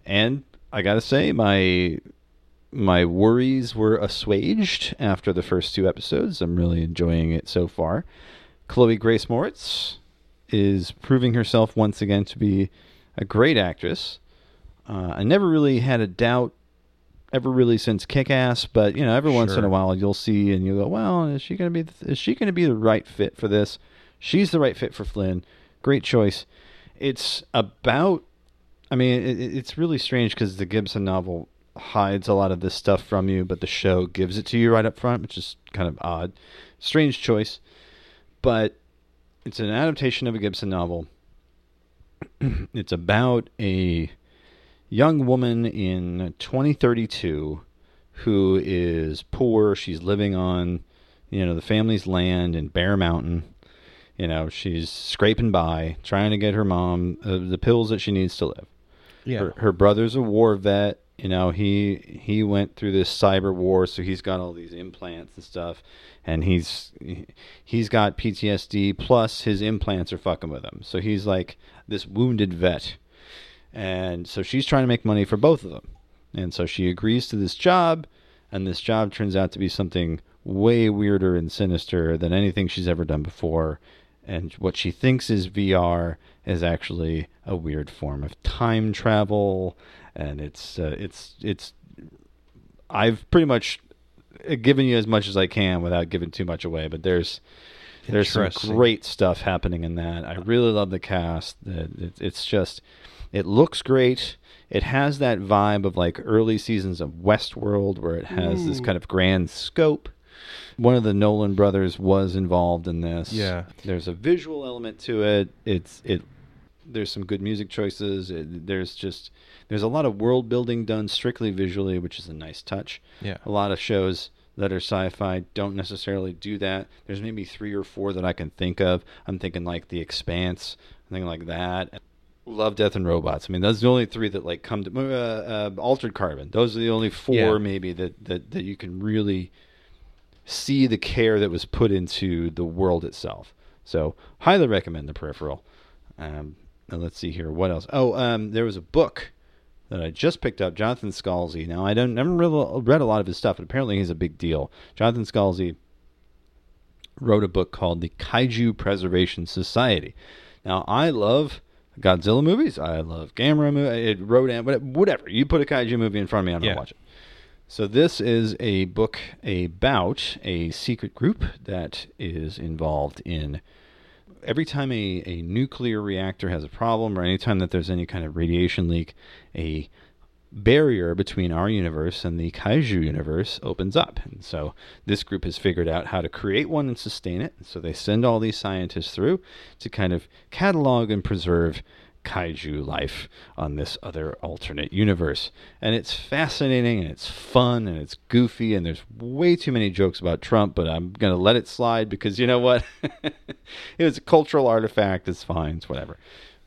and I gotta say my my worries were assuaged after the first two episodes. I'm really enjoying it so far. Chloe Grace Moretz is proving herself once again to be a great actress. Uh, I never really had a doubt ever really since Kick Ass, but you know, every once in a while you'll see and you go, well, is she going to be is she going to be the right fit for this? She's the right fit for Flynn. Great choice. It's about I mean, it, it- it's really strange because the Gibson novel hides a lot of this stuff from you, but the show gives it to you right up front, which is kind of odd. Strange choice, but it's an adaptation of a Gibson novel. it's about a young woman in 2032 who is poor. She's living on, you know, the family's land in Bear Mountain. You know, she's scraping by, trying to get her mom uh, the pills that she needs to live. Yeah. Her, her brother's a war vet. You know, he he went through this cyber war, so he's got all these implants and stuff, and he's he's got PTSD. Plus, his implants are fucking with him. So he's like this wounded vet, and so she's trying to make money for both of them. And so she agrees to this job, and this job turns out to be something way weirder and sinister than anything she's ever done before. And what she thinks is VR is actually a weird form of time travel, and it's uh, it's it's. I've pretty much given you as much as I can without giving too much away, but there's there's some great stuff happening in that. I really love the cast. It's just it looks great. It has that vibe of like early seasons of Westworld, where it has this kind of grand scope. One of the Nolan brothers was involved in this. Yeah. there's a visual element to it. It's it. There's some good music choices. It, there's just there's a lot of world building done strictly visually, which is a nice touch. Yeah. a lot of shows that are sci-fi don't necessarily do that. There's maybe three or four that I can think of. I'm thinking like The Expanse, something like that. Love, Death, and Robots. I mean, those are the only three that like come to uh, uh, Altered Carbon. Those are the only four Yeah. maybe that, that that you can really see the care that was put into the world itself. So highly recommend the Peripheral. Um, and let's see here, what else? Oh, um, there was a book that I just picked up, Jonathan Scalzi. Now I don't never really read a lot of his stuff, but apparently he's a big deal. Jonathan Scalzi wrote a book called The Kaiju Preservation Society. Now I love Godzilla movies. I love Gamera movies. Rodan, whatever- whatever. You put a kaiju movie in front of me, I'm Yeah. gonna watch it. So this is a book about a secret group that is involved in every time a, a nuclear reactor has a problem or anytime that there's any kind of radiation leak, a barrier between our universe and the kaiju universe opens up. And so this group has figured out how to create one and sustain it. So they send all these scientists through to kind of catalog and preserve kaiju life on this other alternate universe. And it's fascinating and it's fun and it's goofy and there's way too many jokes about Trump, but I'm going to let it slide because you know what? it was a cultural artifact. It's fine. It's whatever.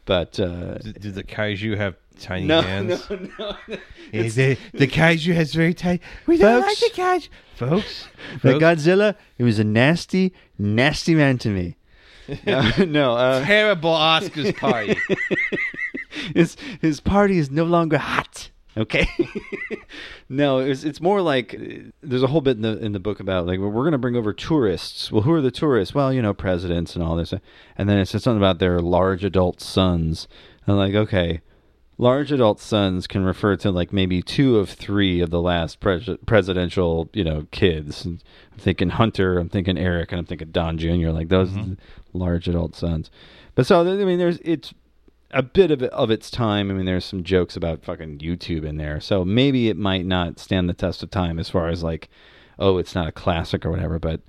But uh, the kaiju have tiny no, hands? no, no. Is it, the kaiju has very tight. We don't like the kaiju, folks. The folks. Godzilla, he was a nasty, nasty man to me. no, no uh, terrible Oscars party. his his party is no longer hot. Okay. no, it's it's more like uh, there's a whole bit in the in the book about like well, we're going to bring over tourists. Well, who are the tourists? Well, you know, presidents and all this. And then it says something about their large adult sons. And I'm like, okay, large adult sons can refer to like maybe two of three of the last pres- presidential, you know, kids. I'm thinking Hunter, I'm thinking Eric, and I'm thinking Don Jr. Like those the large adult sons. But so I mean, there's it's a bit of of its time. I mean, there's some jokes about fucking YouTube in there, so maybe it might not stand the test of time as far as like, oh, it's not a classic or whatever. But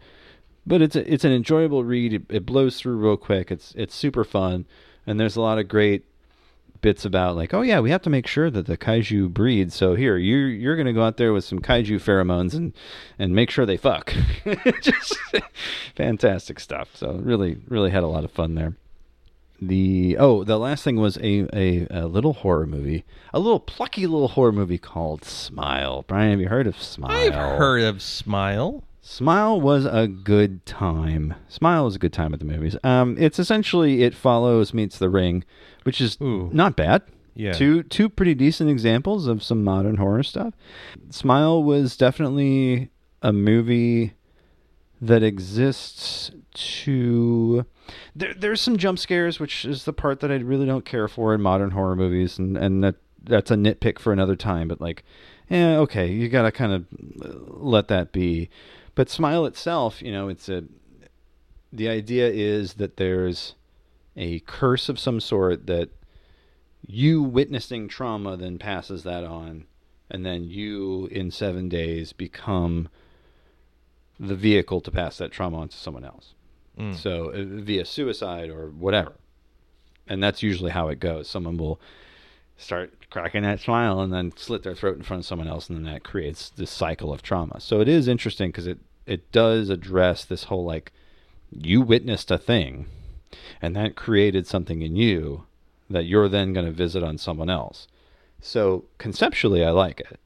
but it's a, it's an enjoyable read. It, it blows through real quick. It's it's super fun, and there's a lot of great bits about like, oh yeah, we have to make sure that the kaiju breed. So here, you you're gonna go out there with some kaiju pheromones and and make sure they fuck. Just fantastic stuff. So really really had a lot of fun there. The oh, the last thing was a, a, a little horror movie, a little plucky little horror movie called Smile. Brian, have you heard of Smile? I've heard of Smile. Smile was a good time. Smile was a good time at the movies. Um, it's essentially it follows meets The Ring, which is not bad. Yeah. Two two pretty decent examples of some modern horror stuff. Smile was definitely a movie that exists to there, there's some jump scares which is the part that I really don't care for in modern horror movies and and that that's a nitpick for another time but like yeah okay you got to kind of let that be but smile itself you know it's a the idea is that there's a curse of some sort that you witnessing trauma then passes that on and then you in 7 days become the vehicle to pass that trauma on to someone else. Mm. So uh, via suicide or whatever. And that's usually how it goes. Someone will start cracking that smile and then slit their throat in front of someone else and then that creates this cycle of trauma. So it is interesting because it it does address this whole like you witnessed a thing and that created something in you that you're then going to visit on someone else. So conceptually I like it.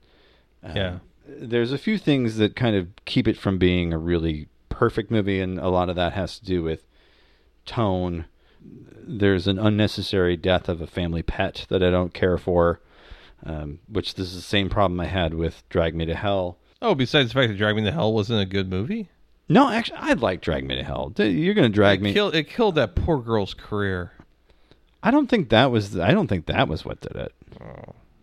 Um, Yeah. there's a few things that kind of keep it from being a really perfect movie, and a lot of that has to do with tone. There's an unnecessary death of a family pet that I don't care for, um, which this is the same problem I had with Drag Me to Hell. Oh, besides the fact that Drag Me to Hell wasn't a good movie, No, actually, I'd like Drag Me to Hell. You're going to drag it me. killed it killed that poor girl's career. I don't think that was. I don't think that was what did it.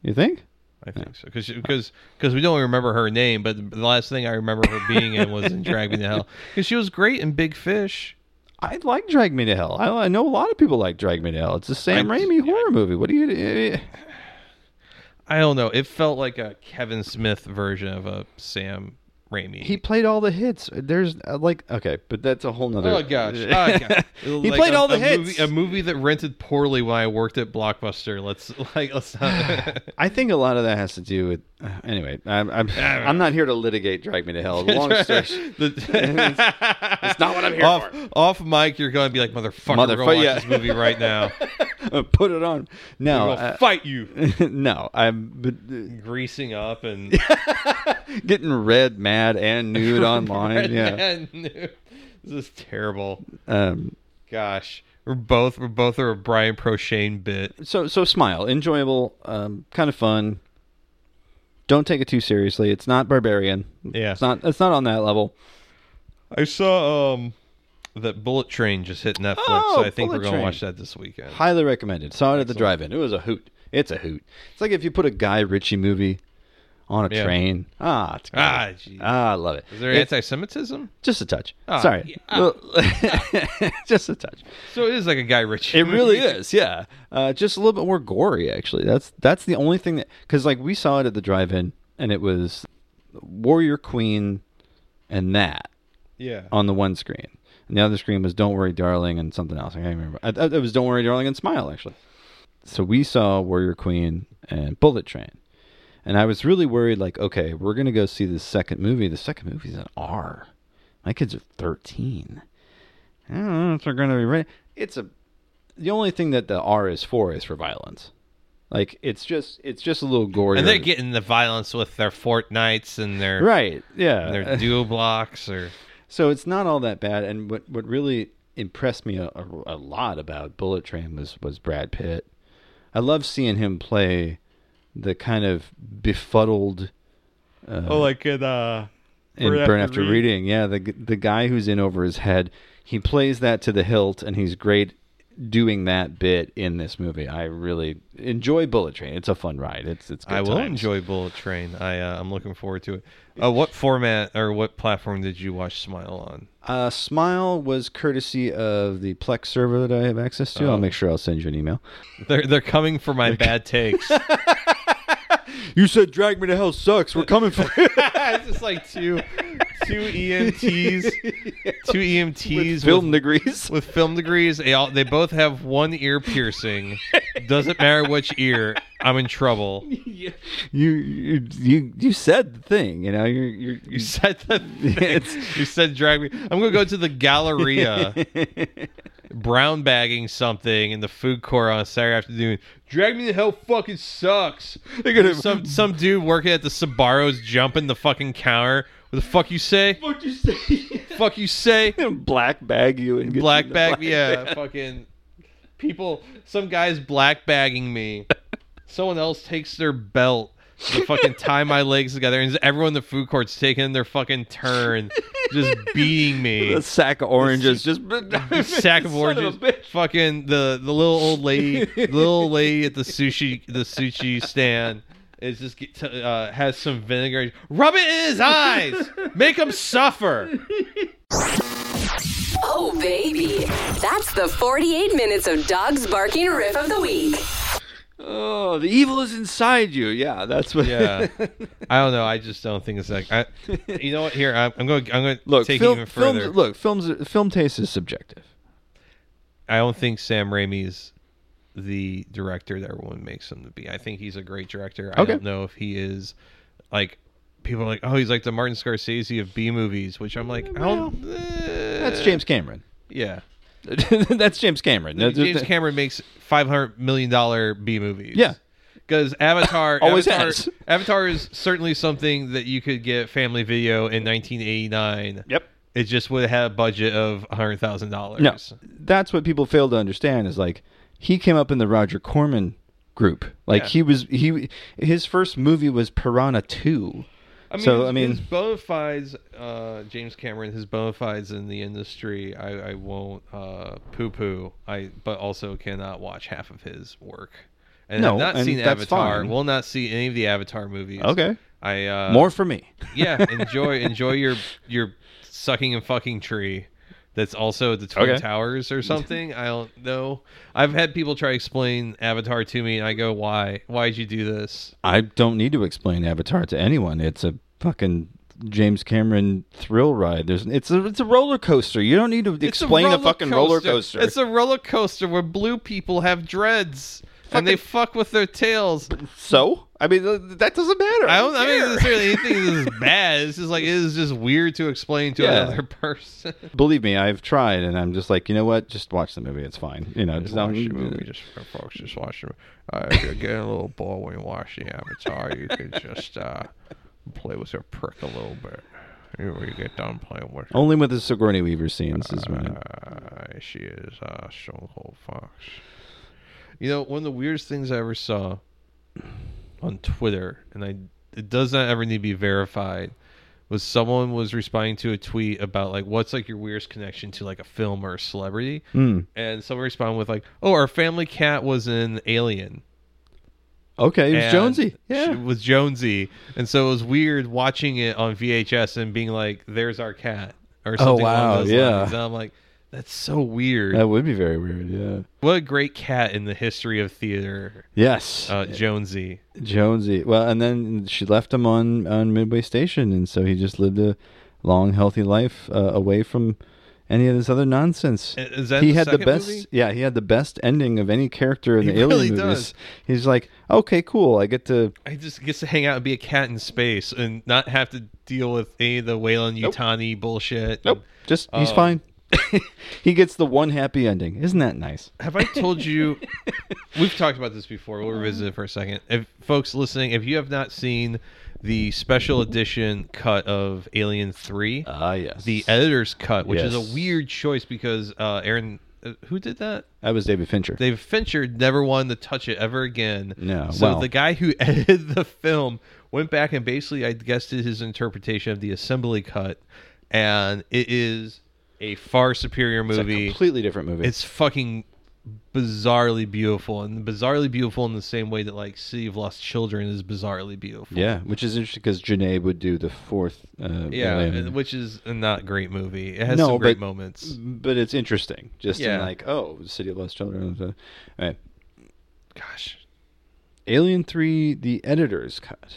You think? I think so because because because we don't remember her name, but the last thing I remember her being in was in Drag Me to Hell because she was great in Big Fish. I like Drag Me to Hell. I, I know a lot of people like Drag Me to Hell. It's a Sam I- Raimi horror movie. What do you? eh, I don't know. It felt like a Kevin Smith version of a Sam Raimi. He played all the hits. There's uh, like okay, but that's a whole nother. Oh gosh! Oh, gosh. he Like played a- all the a hits. Movie, a movie that rented poorly when I worked at Blockbuster. Let's like let's not. I think a lot of that has to do with Uh, anyway, I'm I'm, I'm not here to litigate Drag Me to Hell. Long story. The- it's not what I'm here off, for. Off mic, you're going to be like, motherfucker, to watch yeah. this movie right now. Put it on. No, uh, fight you. no, I'm but, uh, Greasing up and getting red, mad, and nude online. Yeah. And this is terrible. Um, Gosh, we're both we're both are a Brian Proshane bit. so so smile, enjoyable, um, kind of fun. Don't take it too seriously. It's not barbarian. Yeah. It's not. It's not on that level. I saw um that Bullet Train just hit Netflix, Oh, so I think Bullet we're gonna watch that this weekend. Highly recommended. Saw it at the drive-in. It was a hoot. It's a hoot. It's like if you put a Guy Ritchie movie on a Yeah. train. Ah, it's great. Ah, geez. ah, I love it. Is there It's anti-Semitism? just a touch? Ah, Sorry, yeah. Well, just a touch. So it is like a Guy Ritchie. It really movie. is, yeah. Uh, just a little bit more gory, actually. That's that's the only thing that because like we saw it at the drive-in, and it was Warrior Queen and that Yeah. on the one screen, and the other screen was Don't Worry, Darling, and something else. I can't remember. I, I, it was Don't Worry, Darling, and Smile actually. So we saw Warrior Queen and Bullet Train, and I was really worried. Like, okay, we're gonna go see the second movie. The second movie's an R. My kids are thirteen. I don't know if they're gonna be ready. It's a. The only thing that the R is for is for violence. Like it's just it's just a little gory. And they're getting the violence with their Fortnites and their right, yeah, their duo blocks or So it's not all that bad. And what what really impressed me a, a, a lot about Bullet Train was was Brad Pitt. I love seeing him play the kind of befuddled. Uh, oh, like in uh, in Burn, After, reading. yeah, the the guy who's in over his head. He plays that to the hilt, and he's great doing that bit in this movie. I really enjoy Bullet Train. It's a fun ride. It's it's. Good I will times. enjoy Bullet Train. I uh, I'm looking forward to it. Uh, what format or what platform did you watch Smile on? Uh, Smile was courtesy of the Plex server that I have access to. Oh. I'll make sure I'll send you an email. They're they're coming for my bad takes. You said Drag Me to Hell sucks. We're coming for you. it's just like two two EMTs, two EMTs With film degrees. with film degrees. They all they both have one ear piercing. Doesn't matter which ear. I'm in trouble. you, you you you said the thing. You know, you're you're You said that. you said drag me. I'm gonna go to the Galleria, brown bagging something in the food court on a Saturday afternoon. Drag me to hell fucking sucks. They're gonna- some some dude working at the Sbarro's jumping the fucking counter. What the fuck you say? What you say? Fuck you say? black bag you and get you black in bag. black yeah, bag. fucking people. Some guys black bagging me. Someone else takes their belt to fucking tie my legs together, and everyone in the food court's taking their fucking turn, just beating me. A sack of oranges, just sack of oranges. a bitch. fucking the the little old lady, the little lady at the sushi the sushi stand is just get to, uh, has some vinegar. Rub it in his eyes. Make him suffer. Oh, baby. That's the 48 minutes of dogs barking riff of the week. Oh, the evil is inside you. Yeah, that's what. Yeah, I don't know. I just don't think it's like. I, you know what? Here, I'm, I'm going. I'm going to look, take film, it even further. films. Look, films. Film taste is subjective. I don't think Sam Raimi's the director that everyone makes him to be. I think he's a great director. I Okay. don't know if he is like people are like, oh, he's like the Martin Scorsese of B movies, which I'm like, I don't. eh. That's James Cameron. Yeah, that's James Cameron. That's- James Cameron makes five hundred million dollar B movies. Yeah. Because Avatar, Always Avatar, has. Avatar is certainly something that you could get Family Video in 1989. Yep. It just would have had a budget of hundred thousand dollars. No, that's what people fail to understand is like he came up in the Roger Corman group. Like Yeah. he was he his first movie was Piranha 2. I mean, so his, I mean his bona fides, uh, James Cameron, his bona fides in the industry, I, I won't uh, poo-poo. I but also cannot watch half of his work, and No, I've not seen that's Avatar. fine. Will not see any of the Avatar movies. Okay. I uh, more for me. yeah, enjoy enjoy your your sucking and fucking tree. That's also at the Twin Okay. Towers or something. I don't know. I've had people try to explain Avatar to me, and I go, "Why? Why'd you do this?" I don't need to explain Avatar to anyone. It's a fucking James Cameron thrill ride. There's it's a it's a roller coaster. You don't need to explain a, fucking roller coaster. It's a roller coaster where blue people have dreads and they fuck with their tails. so I mean, that doesn't matter. I don't. I mean, care. necessarily anything is bad. It's just like it is just weird to explain to Yeah. another person. Believe me, I've tried, and I'm just like, you know what? Just watch the movie. It's fine. You know, Just don't- watch the movie, just folks. Just watch the. Uh, if you're getting a little bored when you watch the Avatar, you can just uh, play with your prick a little bit. You know, you get done playing with. her. Only with the Sigourney Weaver scenes is when. Uh, she is uh, Stone Cold Fox. You know, one of the weirdest things I ever saw on Twitter, and I it does not ever need to be verified, was someone was responding to a tweet about like what's like your weirdest connection to like a film or a celebrity, Hmm. and someone responded with like, "Oh, our family cat was in Alien." Okay, it was And Jonesy. Yeah. she was Jonesy, and so it was weird watching it on VHS and being like, "There's our cat," or Oh, something wow, along those yeah. I'm like, "That's so weird." That would be very weird. Yeah. What a great cat in the history of theater. Yes. Uh, Jonesy. Jonesy. Well, and then she left him on on Midway Station, and so he just lived a long, healthy life uh, away from any of this other nonsense. Is that he the had the best? movie? Yeah, he had the best ending of any character in He the Alien really movies. does. He's like, okay, cool. I get to. I just gets to hang out and be a cat in space and not have to deal with any of the Weyland Yutani bullshit. Nope. Just he's Um, fine. he gets the one happy ending. Isn't that nice? Have I told you? we've talked about this before. We'll revisit it for a second. If folks listening, if you have not seen the special edition cut of Alien Three, ah yes, the editor's cut, which is a weird choice because uh, Aaron, uh, who did that? That was David Fincher. David Fincher never wanted to touch it ever again. No, So well- the guy who edited the film went back and basically, I guess, did his interpretation of the assembly cut, and it is a far superior It's a movie. completely different movie. It's fucking bizarrely beautiful, and bizarrely beautiful in the same way that like City of Lost Children is bizarrely beautiful. yeah, which is interesting because Jeunet would do the fourth. Uh, Yeah, Alien. which is a not great movie. It has no, some great but, moments. but it's interesting. Just in like, oh, City of Lost Children. uh, All right. Gosh, Alien Three, the editor's cut.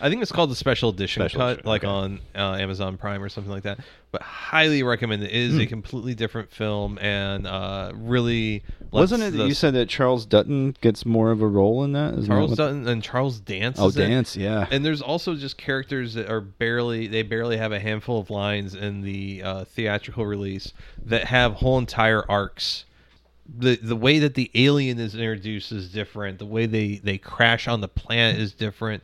I think it's called the special edition Special cut, edition, like okay. on uh, Amazon Prime or something like that. But highly recommend it. It is a Hmm. completely different film and uh, really Wasn't it the- you said that Charles Dutton gets more of a role in that? Isn't that Charles what- Dutton and Charles Dance. Oh, in it. Dance, yeah. And there's also just characters that are barely they barely have a handful of lines in the uh, theatrical release that have whole entire arcs. The the way that the alien is introduced is different. The way they they crash on the planet is different.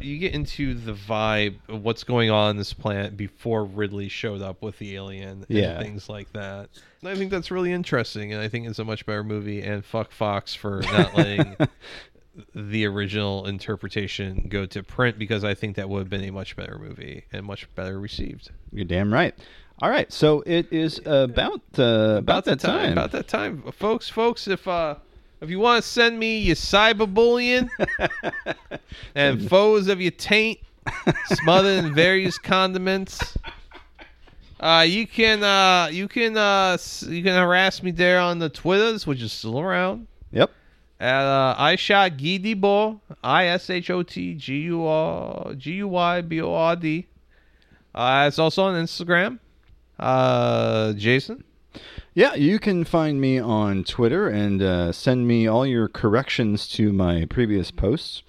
You get into the vibe of what's going on in this planet before Ripley showed up with the alien and Yeah. things like that. And I think that's really interesting and I think it's a much better movie and fuck Fox for not letting the original interpretation go to print because I think that would have been a much better movie and much better received. You're damn right. All right, so it is about uh, about, that time. About that time, folks. Folks, if uh, if you want to send me your cyberbullying and foes of your taint smothered in various condiments, uh, you can uh, you can uh, you can harass me there on the Twitters, which is still around. Yep. At uh, I shot Guy I S H O T G U R G U Y B O R D. Uh, it's also on Instagram. Uh, Jason. Yeah, you can find me on Twitter and uh, send me all your corrections to my previous posts.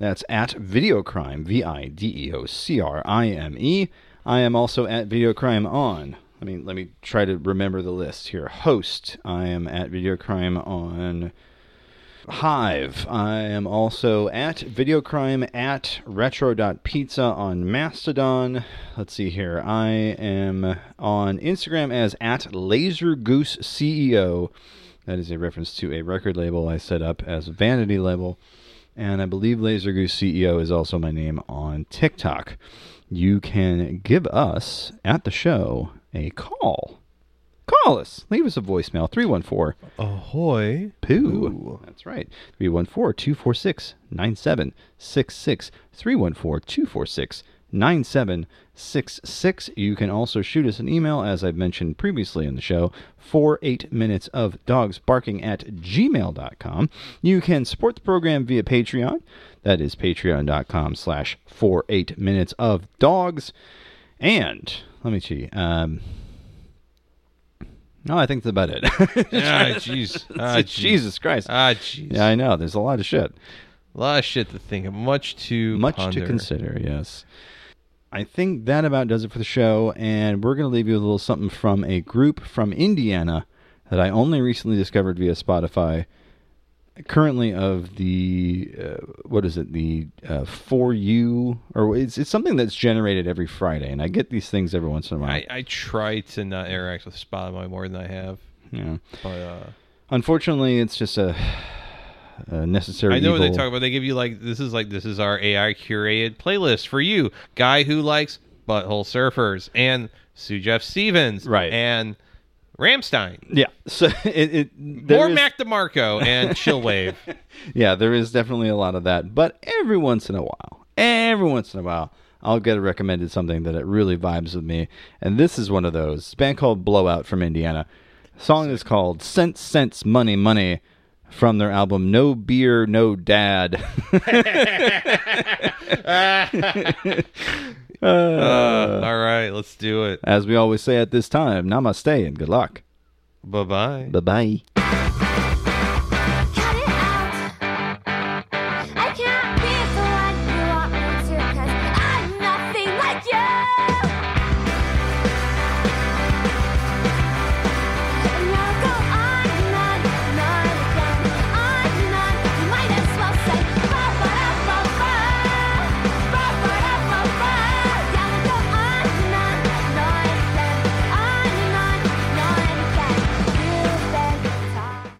That's at Videocrime, V I D E O C R I M E. I am also at Videocrime on. I mean, let me try to remember the list here. Host, I am at Videocrime on Hive. I am also at Videocrime at retro.pizza on Mastodon. Let's see here. I am on Instagram as at LaserGooseCEO. That is a reference to a record label I set up as vanity label. And I believe Laser Goose CEO is also my name on TikTok. You can give us at the show a call. Call us. Leave us a voicemail 314 Ahoy. Poo. That's right. 314 246 9766. 314 246 9766. You can also shoot us an email, as I've mentioned previously in the show, 48 minutes of dogs barking at gmail.com. You can support the program via Patreon. That is patreon.com slash 48 minutes of dogs. And let me see. Um, no, I think that's about it. Ah, jeez. Ah. Jesus Christ. Ah, jeez. Yeah, I know. There's a lot of shit. A lot of shit to think of. Much to Much ponder. to consider, yes. I think that about does it for the show, and we're going to leave you with a little something from a group from Indiana that I only recently discovered via Spotify. Currently, of the uh, what is it? The uh, for you, or it's it's something that's generated every Friday, and I get these things every once in a while. I, I try to not interact with Spotify more than I have. Yeah. But uh, Unfortunately, it's just a, a necessary. I know what they talk about. They give you like this is like this is our AI curated playlist for you, guy who likes butthole surfers and Sufjan Stevens, Right. and Rammstein, Yeah. So it, it more is- Mac DeMarco and Chillwave. yeah, there is definitely a lot of that. But every once in a while, every once in a while, I'll get recommended something that it really vibes with me. And this is one of those. It's a band called Blowout from Indiana. The song is called Cents, Cents, Money, Money from their album No Beer, No Dad. Uh, all right, let's do it. As we always say at this time, namaste and good luck. Bye bye. Bye bye.